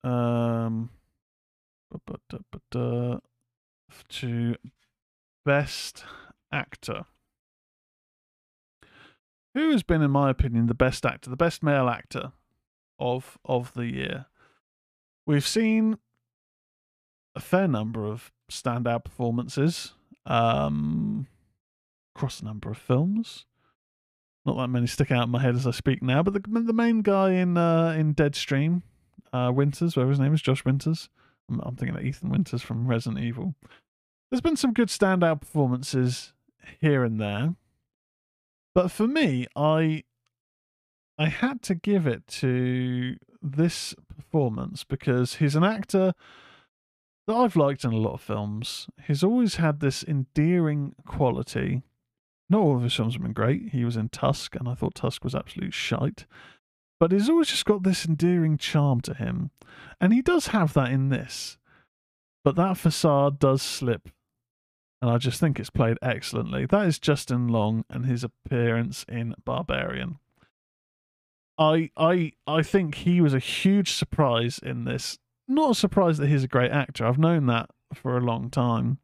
um to best actor. Who has been in my opinion the best actor, the best male actor of of the year? We've seen a fair number of standout performances um, across a number of films. Not that many stick out in my head as I speak now, but the the main guy in uh, in Deadstream, uh, Winters, whatever his name is, Josh Winters. I'm, I'm thinking of Ethan Winters from Resident Evil. There's been some good standout performances here and there, but for me, I I had to give it to this performance because he's an actor that I've liked in a lot of films. He's always had this endearing quality. Not all of his films have been great. He was in Tusk, and I thought Tusk was absolute shite. But he's always just got this endearing charm to him. And he does have that in this. But that facade does slip. And I just think it's played excellently. That is Justin Long and his appearance in Barbarian. I I I think he was a huge surprise in this. Not a surprise that he's a great actor. I've known that for a long time.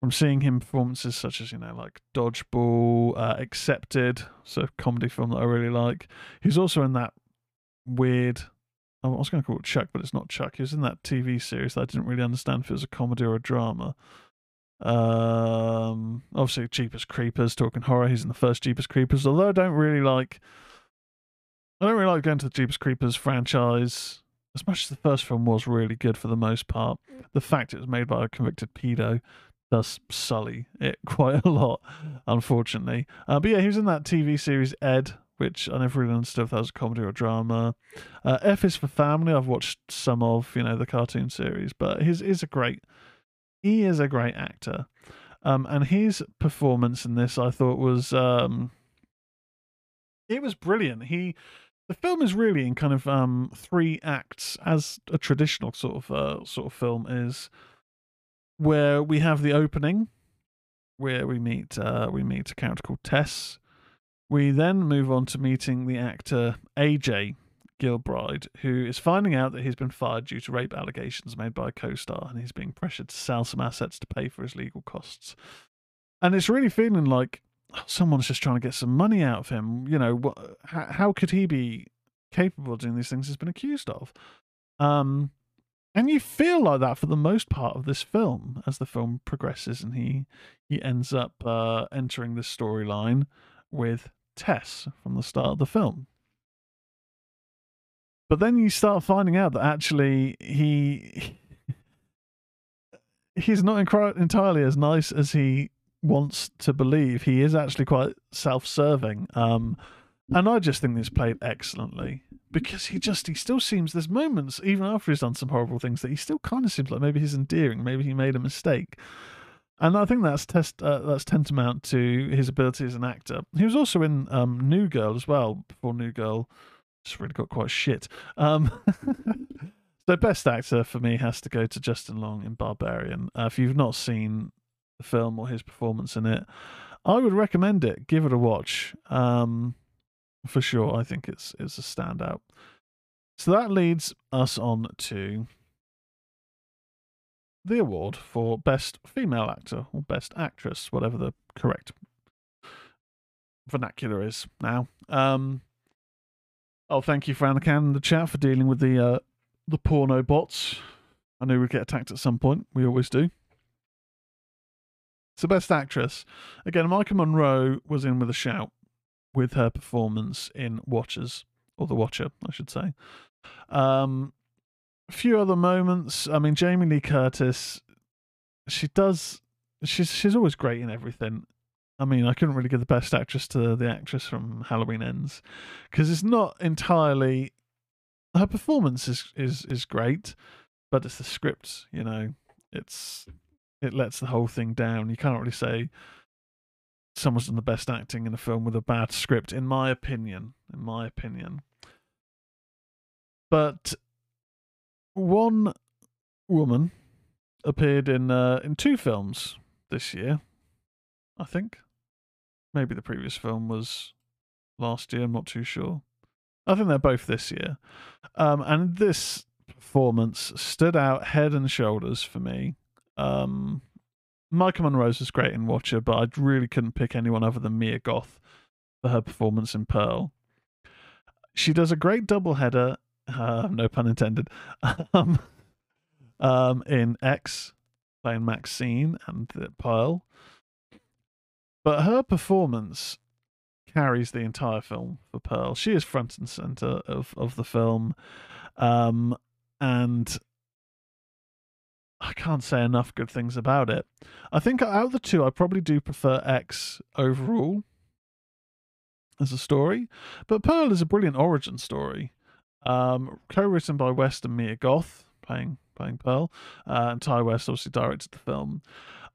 From seeing him performances such as you know like Dodgeball, uh, Accepted, so comedy film that I really like. He's also in that weird. I was going to call it Chuck, but it's not Chuck. He was in that TV series that I didn't really understand if it was a comedy or a drama. Um, obviously, Jeepers Creepers, talking horror. He's in the first Jeepers Creepers. Although I don't really like, I don't really like going to the Jeepers Creepers franchise. As much as the first film was really good for the most part, the fact it was made by a convicted pedo does sully it [LAUGHS] quite a lot, unfortunately. Uh, but yeah, he was in that TV series Ed, which I never really understood if that was a comedy or a drama. Uh, F is for Family. I've watched some of, you know, the cartoon series, but his is a great he is a great actor. Um, and his performance in this, I thought, was um, it was brilliant. He, the film is really in kind of um, three acts, as a traditional sort of uh, sort of film is, where we have the opening, where we meet uh, we meet a character called Tess. We then move on to meeting the actor AJ, Gilbride, who is finding out that he's been fired due to rape allegations made by a co star, and he's being pressured to sell some assets to pay for his legal costs. And it's really feeling like someone's just trying to get some money out of him. You know, what, how, how could he be capable of doing these things he's been accused of? Um, and you feel like that for the most part of this film as the film progresses, and he he ends up uh, entering this storyline with Tess from the start of the film. But then you start finding out that actually he [LAUGHS] he's not entirely as nice as he wants to believe. He is actually quite self-serving. Um, and I just think this played excellently because he just he still seems there's moments even after he's done some horrible things that he still kind of seems like maybe he's endearing, maybe he made a mistake. And I think that's test uh, that's tantamount to his ability as an actor. He was also in um, New Girl as well before New Girl just really got quite shit. Um, [LAUGHS] so best actor for me has to go to Justin Long in Barbarian. Uh, if you've not seen the film or his performance in it, I would recommend it. Give it a watch. Um, for sure, I think it's it's a standout. So that leads us on to the award for best female actor or best actress, whatever the correct vernacular is now. Um, Oh, thank you, Franacan, in the chat for dealing with the uh, the porno bots. I knew we'd get attacked at some point. We always do. So, best actress. Again, Maika Monroe was in with a shout with her performance in Watchers, or The Watcher, I should say. Um, a few other moments. I mean, Jamie Lee Curtis, she does. She's she's always great in everything. I mean, I couldn't really give the best actress to the actress from Halloween Ends because it's not entirely her performance is is is great, but it's the script. You know, it's it lets the whole thing down. You can't really say someone's done the best acting in a film with a bad script, in my opinion. In my opinion, but one woman appeared in uh, in two films this year. I think. Maybe the previous film was last year. I'm not too sure. I think they're both this year. Um, and this performance stood out head and shoulders for me. Um, Maika Monroe's was great in Watcher, but I really couldn't pick anyone other than Mia Goth for her performance in Pearl. She does a great double header, uh, no pun intended, [LAUGHS] um, um, in X, playing Maxine and Pearl. But her performance carries the entire film for Pearl. She is front and center of, of the film. Um, and I can't say enough good things about it. I think out of the two, I probably do prefer X overall as a story, but Pearl is a brilliant origin story. Um, co-written by West and Mia Goth, playing playing Pearl, uh, and Ti West obviously directed the film.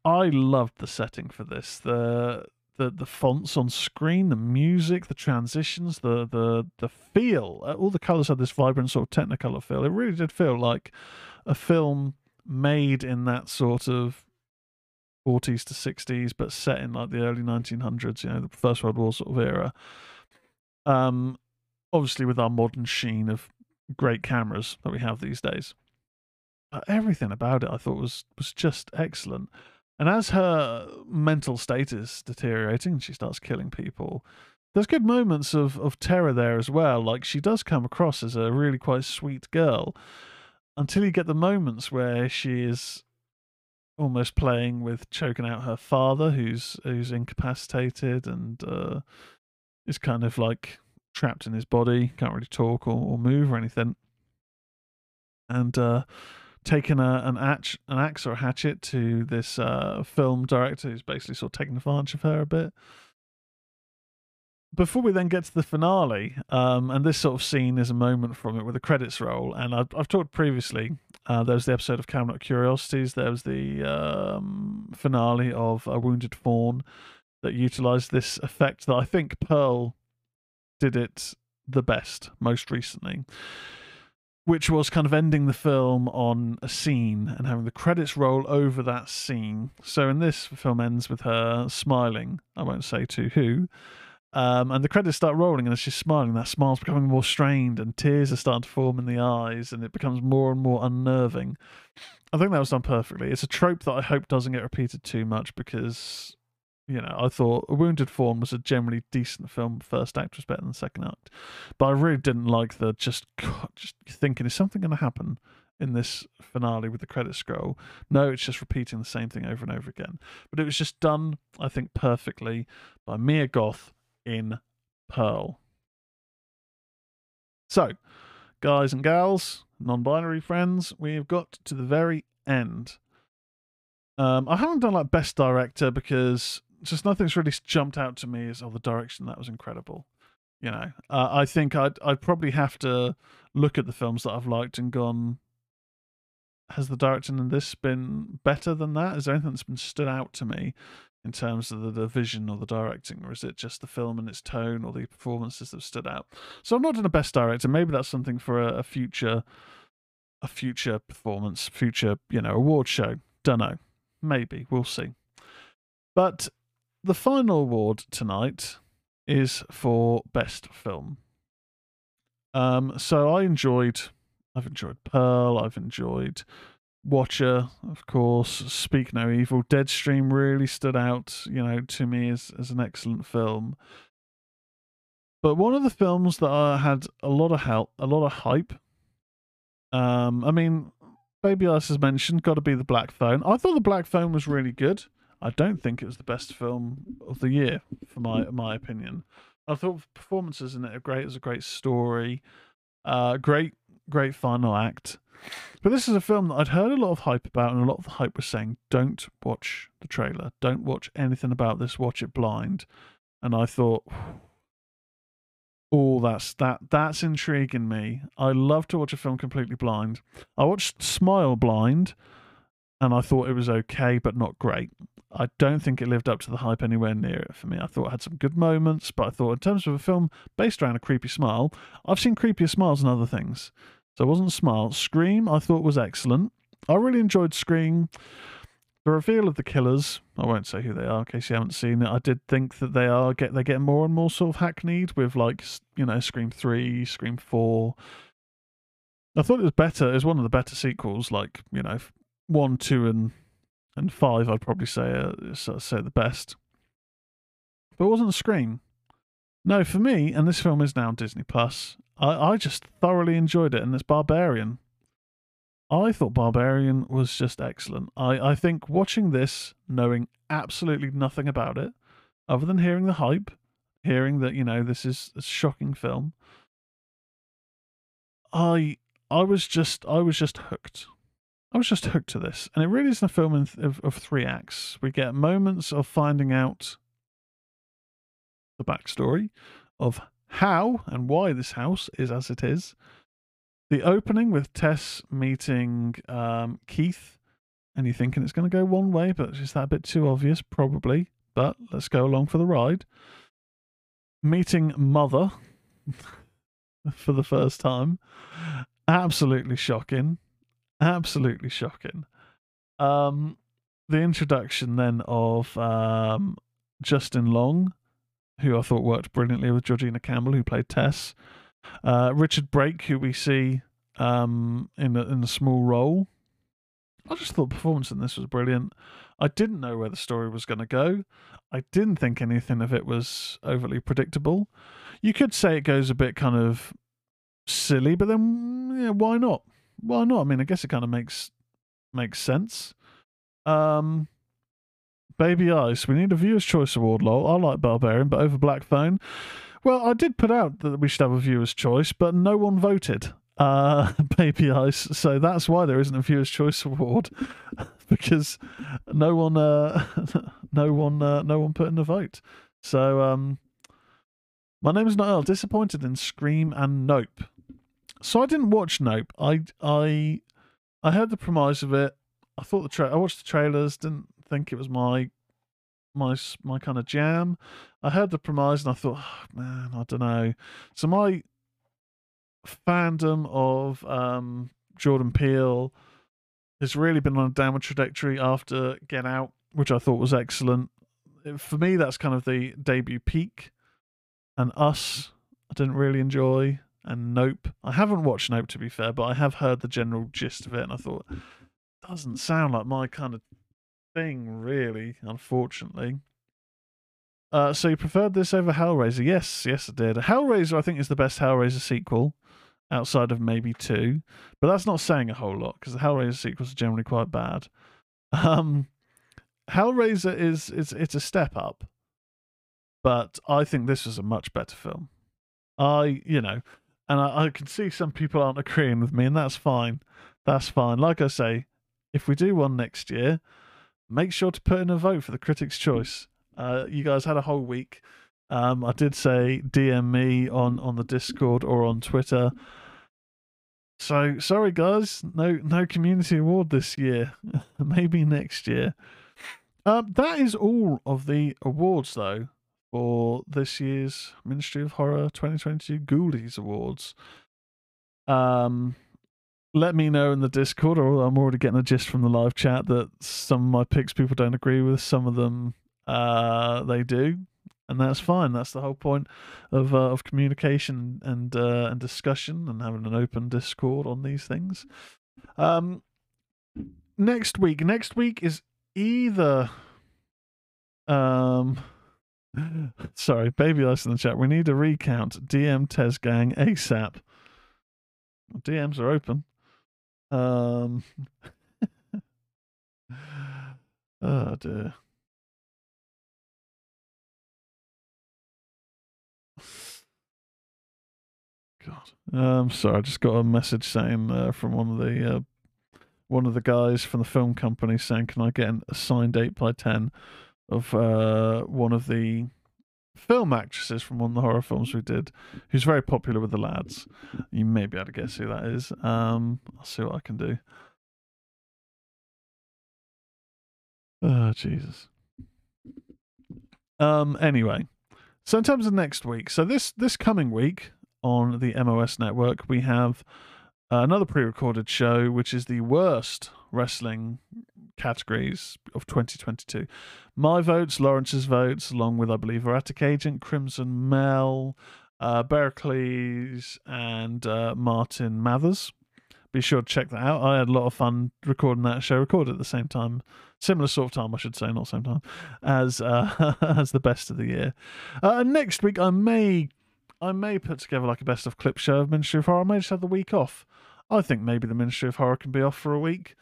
I loved the setting for this. The the the fonts on screen, the music, the transitions, the the the feel. Uh, all the colors had this vibrant sort of technicolor feel. It really did feel like a film made in that sort of 40s to 60s, but set in like the early 1900s. You know, the First World War sort of era. Um, obviously with our modern sheen of great cameras that we have these days. But everything about it, I thought was was just excellent. And as her mental state is deteriorating and she starts killing people, there's good moments of, of terror there as well. Like she does come across as a really quite sweet girl until you get the moments where she is almost playing with choking out her father who's who's incapacitated and uh, is kind of like trapped in his body, can't really talk or, or move or anything. And uh, taking a, an, axe, an axe or a hatchet to this uh, film director who's basically sort of taking advantage of her a bit. Before we then get to the finale, um, and this sort of scene is a moment from it with the credits roll, and I've, I've talked previously. Uh, there was the episode of Cabinet of Curiosities. There was the um, finale of A Wounded Fawn that utilized this effect that I think Pearl did it the best most recently which was kind of ending the film on a scene and having the credits roll over that scene. So in this, film ends with her smiling. I won't say to who. Um, and the credits start rolling, and as she's smiling, that smile's becoming more strained, and tears are starting to form in the eyes, and it becomes more and more unnerving. I think that was done perfectly. It's a trope that I hope doesn't get repeated too much because you know, I thought A Wounded Fawn was a generally decent film. First act was better than the second act, but I really didn't like the just God, just thinking is something going to happen in this finale with the credit scroll. No, it's just repeating the same thing over and over again. But it was just done, I think, perfectly by Mia Goth in Pearl. So, guys and gals, non-binary friends, we have got to the very end. Um, I haven't done like best director because just nothing's really jumped out to me as oh the direction that was incredible you know uh, i think i'd i'd probably have to look at the films that i've liked and gone has the direction in this been better than that is there anything that's been stood out to me in terms of the, the vision or the directing or is it just the film and its tone or the performances that stood out? So i'm not in a best director. Maybe that's something for a, a future a future performance future you know award show. Don't know. Maybe. We'll see. But the final award tonight is for best film. Um, so I enjoyed, I've enjoyed Pearl, I've enjoyed Watcher, of course, Speak No Evil, Deadstream really stood out, you know, to me as as an excellent film. But one of the films that I had a lot of help, a lot of hype. Um, I mean, Baby Alice has mentioned, got to be the Black Phone. I thought the Black Phone was really good. I don't think it was the best film of the year, for my my opinion. I thought performances in it are great. It was a great story, uh, great great final act. But this is a film that I'd heard a lot of hype about, and a lot of the hype was saying, "Don't watch the trailer. Don't watch anything about this. Watch it blind." And I thought, "Oh, that's that that's intriguing me. I love to watch a film completely blind. I watched Smile blind, and I thought it was okay, but not great. I don't think it lived up to the hype anywhere near it for me. I thought it had some good moments, but I thought in terms of a film based around a creepy smile, I've seen creepier smiles and other things. So it wasn't smile. Scream, I thought was excellent. I really enjoyed Scream. The reveal of the killers, I won't say who they are in case you haven't seen it. I did think that they are get they get more and more sort of hackneyed with like you know Scream three, Scream four. I thought it was better. It was one of the better sequels, like you know one, two, and and five, I'd probably say uh, say the best. But it wasn't Scream. No, for me, and this film is now Disney Plus. I, I just thoroughly enjoyed it, and it's Barbarian. I thought Barbarian was just excellent. I, I think watching this, knowing absolutely nothing about it, other than hearing the hype, hearing that you know this is a shocking film, I I was just I was just hooked. I was just hooked to this, and it really is a film of, of three acts. We get moments of finding out the backstory of how and why this house is as it is. The opening with Tess meeting um, Keith, and you're thinking it's going to go one way, but is that a bit too obvious? Probably, but let's go along for the ride. Meeting Mother [LAUGHS] for the first time. Absolutely shocking absolutely shocking. Um, the introduction then of um, Justin Long, who I thought worked brilliantly with Georgina Campbell, who played Tess. Uh, Richard Brake, who we see um, in a, in a small role. I just thought the performance in this was brilliant. I didn't know where the story was going to go. I didn't think anything of it was overly predictable. You could say it goes a bit kind of silly, but then yeah, why not? Why not? I mean, I guess it kind of makes makes sense. Um, Baby Ice, we need a Viewer's Choice Award, lol. I like Barbarian, but over Black Phone. Well, I did put out that we should have a Viewer's Choice, but no one voted. Uh, [LAUGHS] Baby Ice, so that's why there isn't a Viewer's Choice Award [LAUGHS] because no one, uh, [LAUGHS] no one, uh, no one put in a vote. So, um, my name is Noel. Disappointed in Scream and Nope. So I didn't watch Nope. I, I, I heard the premise of it. I thought the tra- I watched the trailers. Didn't think it was my my my kind of jam. I heard the premise and I thought, oh, man, I don't know. So my fandom of um, Jordan Peele has really been on a downward trajectory after Get Out, which I thought was excellent. For me, that's kind of the debut peak. And Us, I didn't really enjoy. And Nope, I haven't watched Nope to be fair, but I have heard the general gist of it, and I thought doesn't sound like my kind of thing, really, unfortunately. Uh, so you preferred this over Hellraiser? Yes, yes, I did. Hellraiser, I think, is the best Hellraiser sequel outside of maybe two, but that's not saying a whole lot because the Hellraiser sequels are generally quite bad. [LAUGHS] Um, Hellraiser is it's it's a step up, but I think this was a much better film. I, you know, and I, I can see some people aren't agreeing with me, and that's fine. That's fine. Like I say, if we do one next year, make sure to put in a vote for the Critics' Choice. Uh, you guys had a whole week. Um, I did say DM me on on the Discord or on Twitter. So sorry, guys, no no community award this year. [LAUGHS] Maybe next year. Um, that is all of the awards, though, for this year's Ministry of Horror 2022 Ghoulies Awards. Um, let me know in the Discord, or I'm already getting a gist from the live chat that some of my picks people don't agree with. Some of them uh, they do, and that's fine. That's the whole point of uh, of communication and uh, and discussion and having an open Discord on these things. Um, next week, next week is either um. [LAUGHS] Sorry, baby ice in the chat. We need a recount. DM Tez Gang ASAP. DMs are open. Um. [LAUGHS] oh dear. God. Um. Sorry, I just got a message saying uh, from one of the uh, one of the guys from the film company saying, "Can I get an, a signed eight by ten of uh, one of the film actresses from one of the horror films we did, who's very popular with the lads. You may be able to guess who that is. Um, I'll see what I can do. Oh, Jesus. Um, anyway, so in terms of next week, so this this coming week on the MOS network, we have another pre-recorded show, which is the worst wrestling categories of 2022. My votes, Lawrence's votes, along with, I believe, Erratic Agent, Crimson Mel, uh, Berkeley's, and uh, Martin Mathers. Be sure to check that out. I had a lot of fun recording that show, recorded at the same time, similar sort of time, I should say, not same time, as uh, [LAUGHS] as the best of the year. Uh, next week, I may I may put together like a best of clip show of Ministry of Horror. I may just have the week off. I think maybe the Ministry of Horror can be off for a week.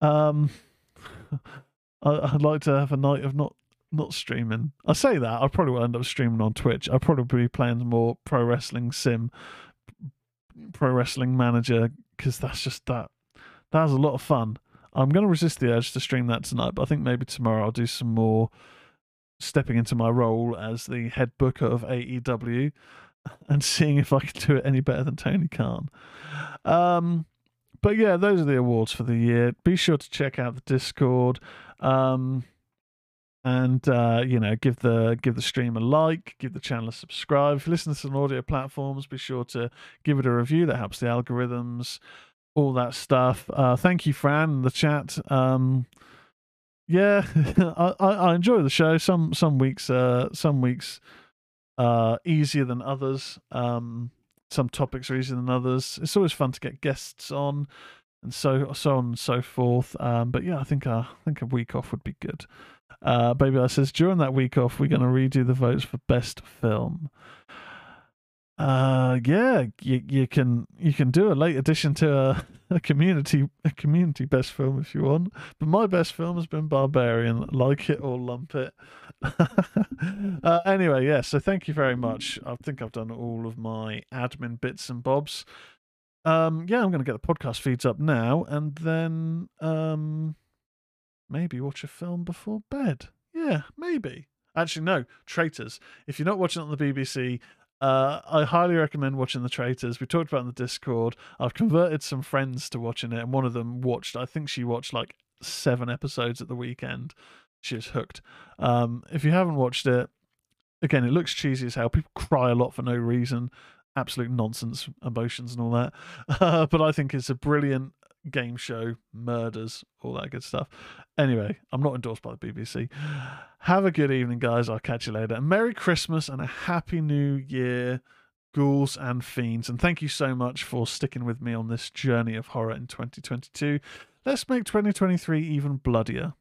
Um, [LAUGHS] I, would like to have a night of not not streaming. I say that I probably will end up streaming on Twitch. I'll probably be playing more pro wrestling sim, pro wrestling manager because that's just that. That a lot of fun. I'm going to resist the urge to stream that tonight, but I think maybe tomorrow I'll do some more stepping into my role as the head booker of AEW [LAUGHS] and seeing if I can do it any better than Tony Khan. Um, but yeah, those are the awards for the year. Be sure to check out the Discord. Um, and uh, you know, give the give the stream a like, give the channel a subscribe. If you listen to some audio platforms, be sure to give it a review. That helps the algorithms, all that stuff. Uh, thank you, Fran, the chat. Um, yeah, [LAUGHS] I, I enjoy the show. Some some weeks, uh, some weeks, uh, easier than others. Um, some topics are easier than others. It's always fun to get guests on. and so so on and so forth. Um, but yeah, I think uh, I think a week off would be good. Uh, Baby I says during that week off, we're going to redo the votes for best film. Uh, yeah, you you can you can do a late addition to a, [LAUGHS] a community a community best film if you want. But my best film has been Barbarian. Like it or lump it. [LAUGHS] uh, anyway, yeah. So thank you very much. I think I've done all of my admin bits and bobs. Um, yeah, I'm going to get the podcast feeds up now, and then um, maybe watch a film before bed. Yeah, maybe. Actually, no, Traitors. If you're not watching it on the BBC, uh, I highly recommend watching The Traitors. We talked about in the Discord. I've converted some friends to watching it, and one of them watched, I think she watched like seven episodes at the weekend. She was hooked. Um, if you haven't watched it, again, it looks cheesy as hell. People cry a lot for no reason. Absolute nonsense emotions and all that. Uh, [LAUGHS] but I think it's a brilliant game show, murders, all that good stuff. Anyway, I'm not endorsed by the BBC. Have a good evening, guys. I'll catch you later. Merry Christmas and a Happy New Year, ghouls and fiends. And thank you so much for sticking with me on this journey of horror in 2022. Let's make 2023 even bloodier.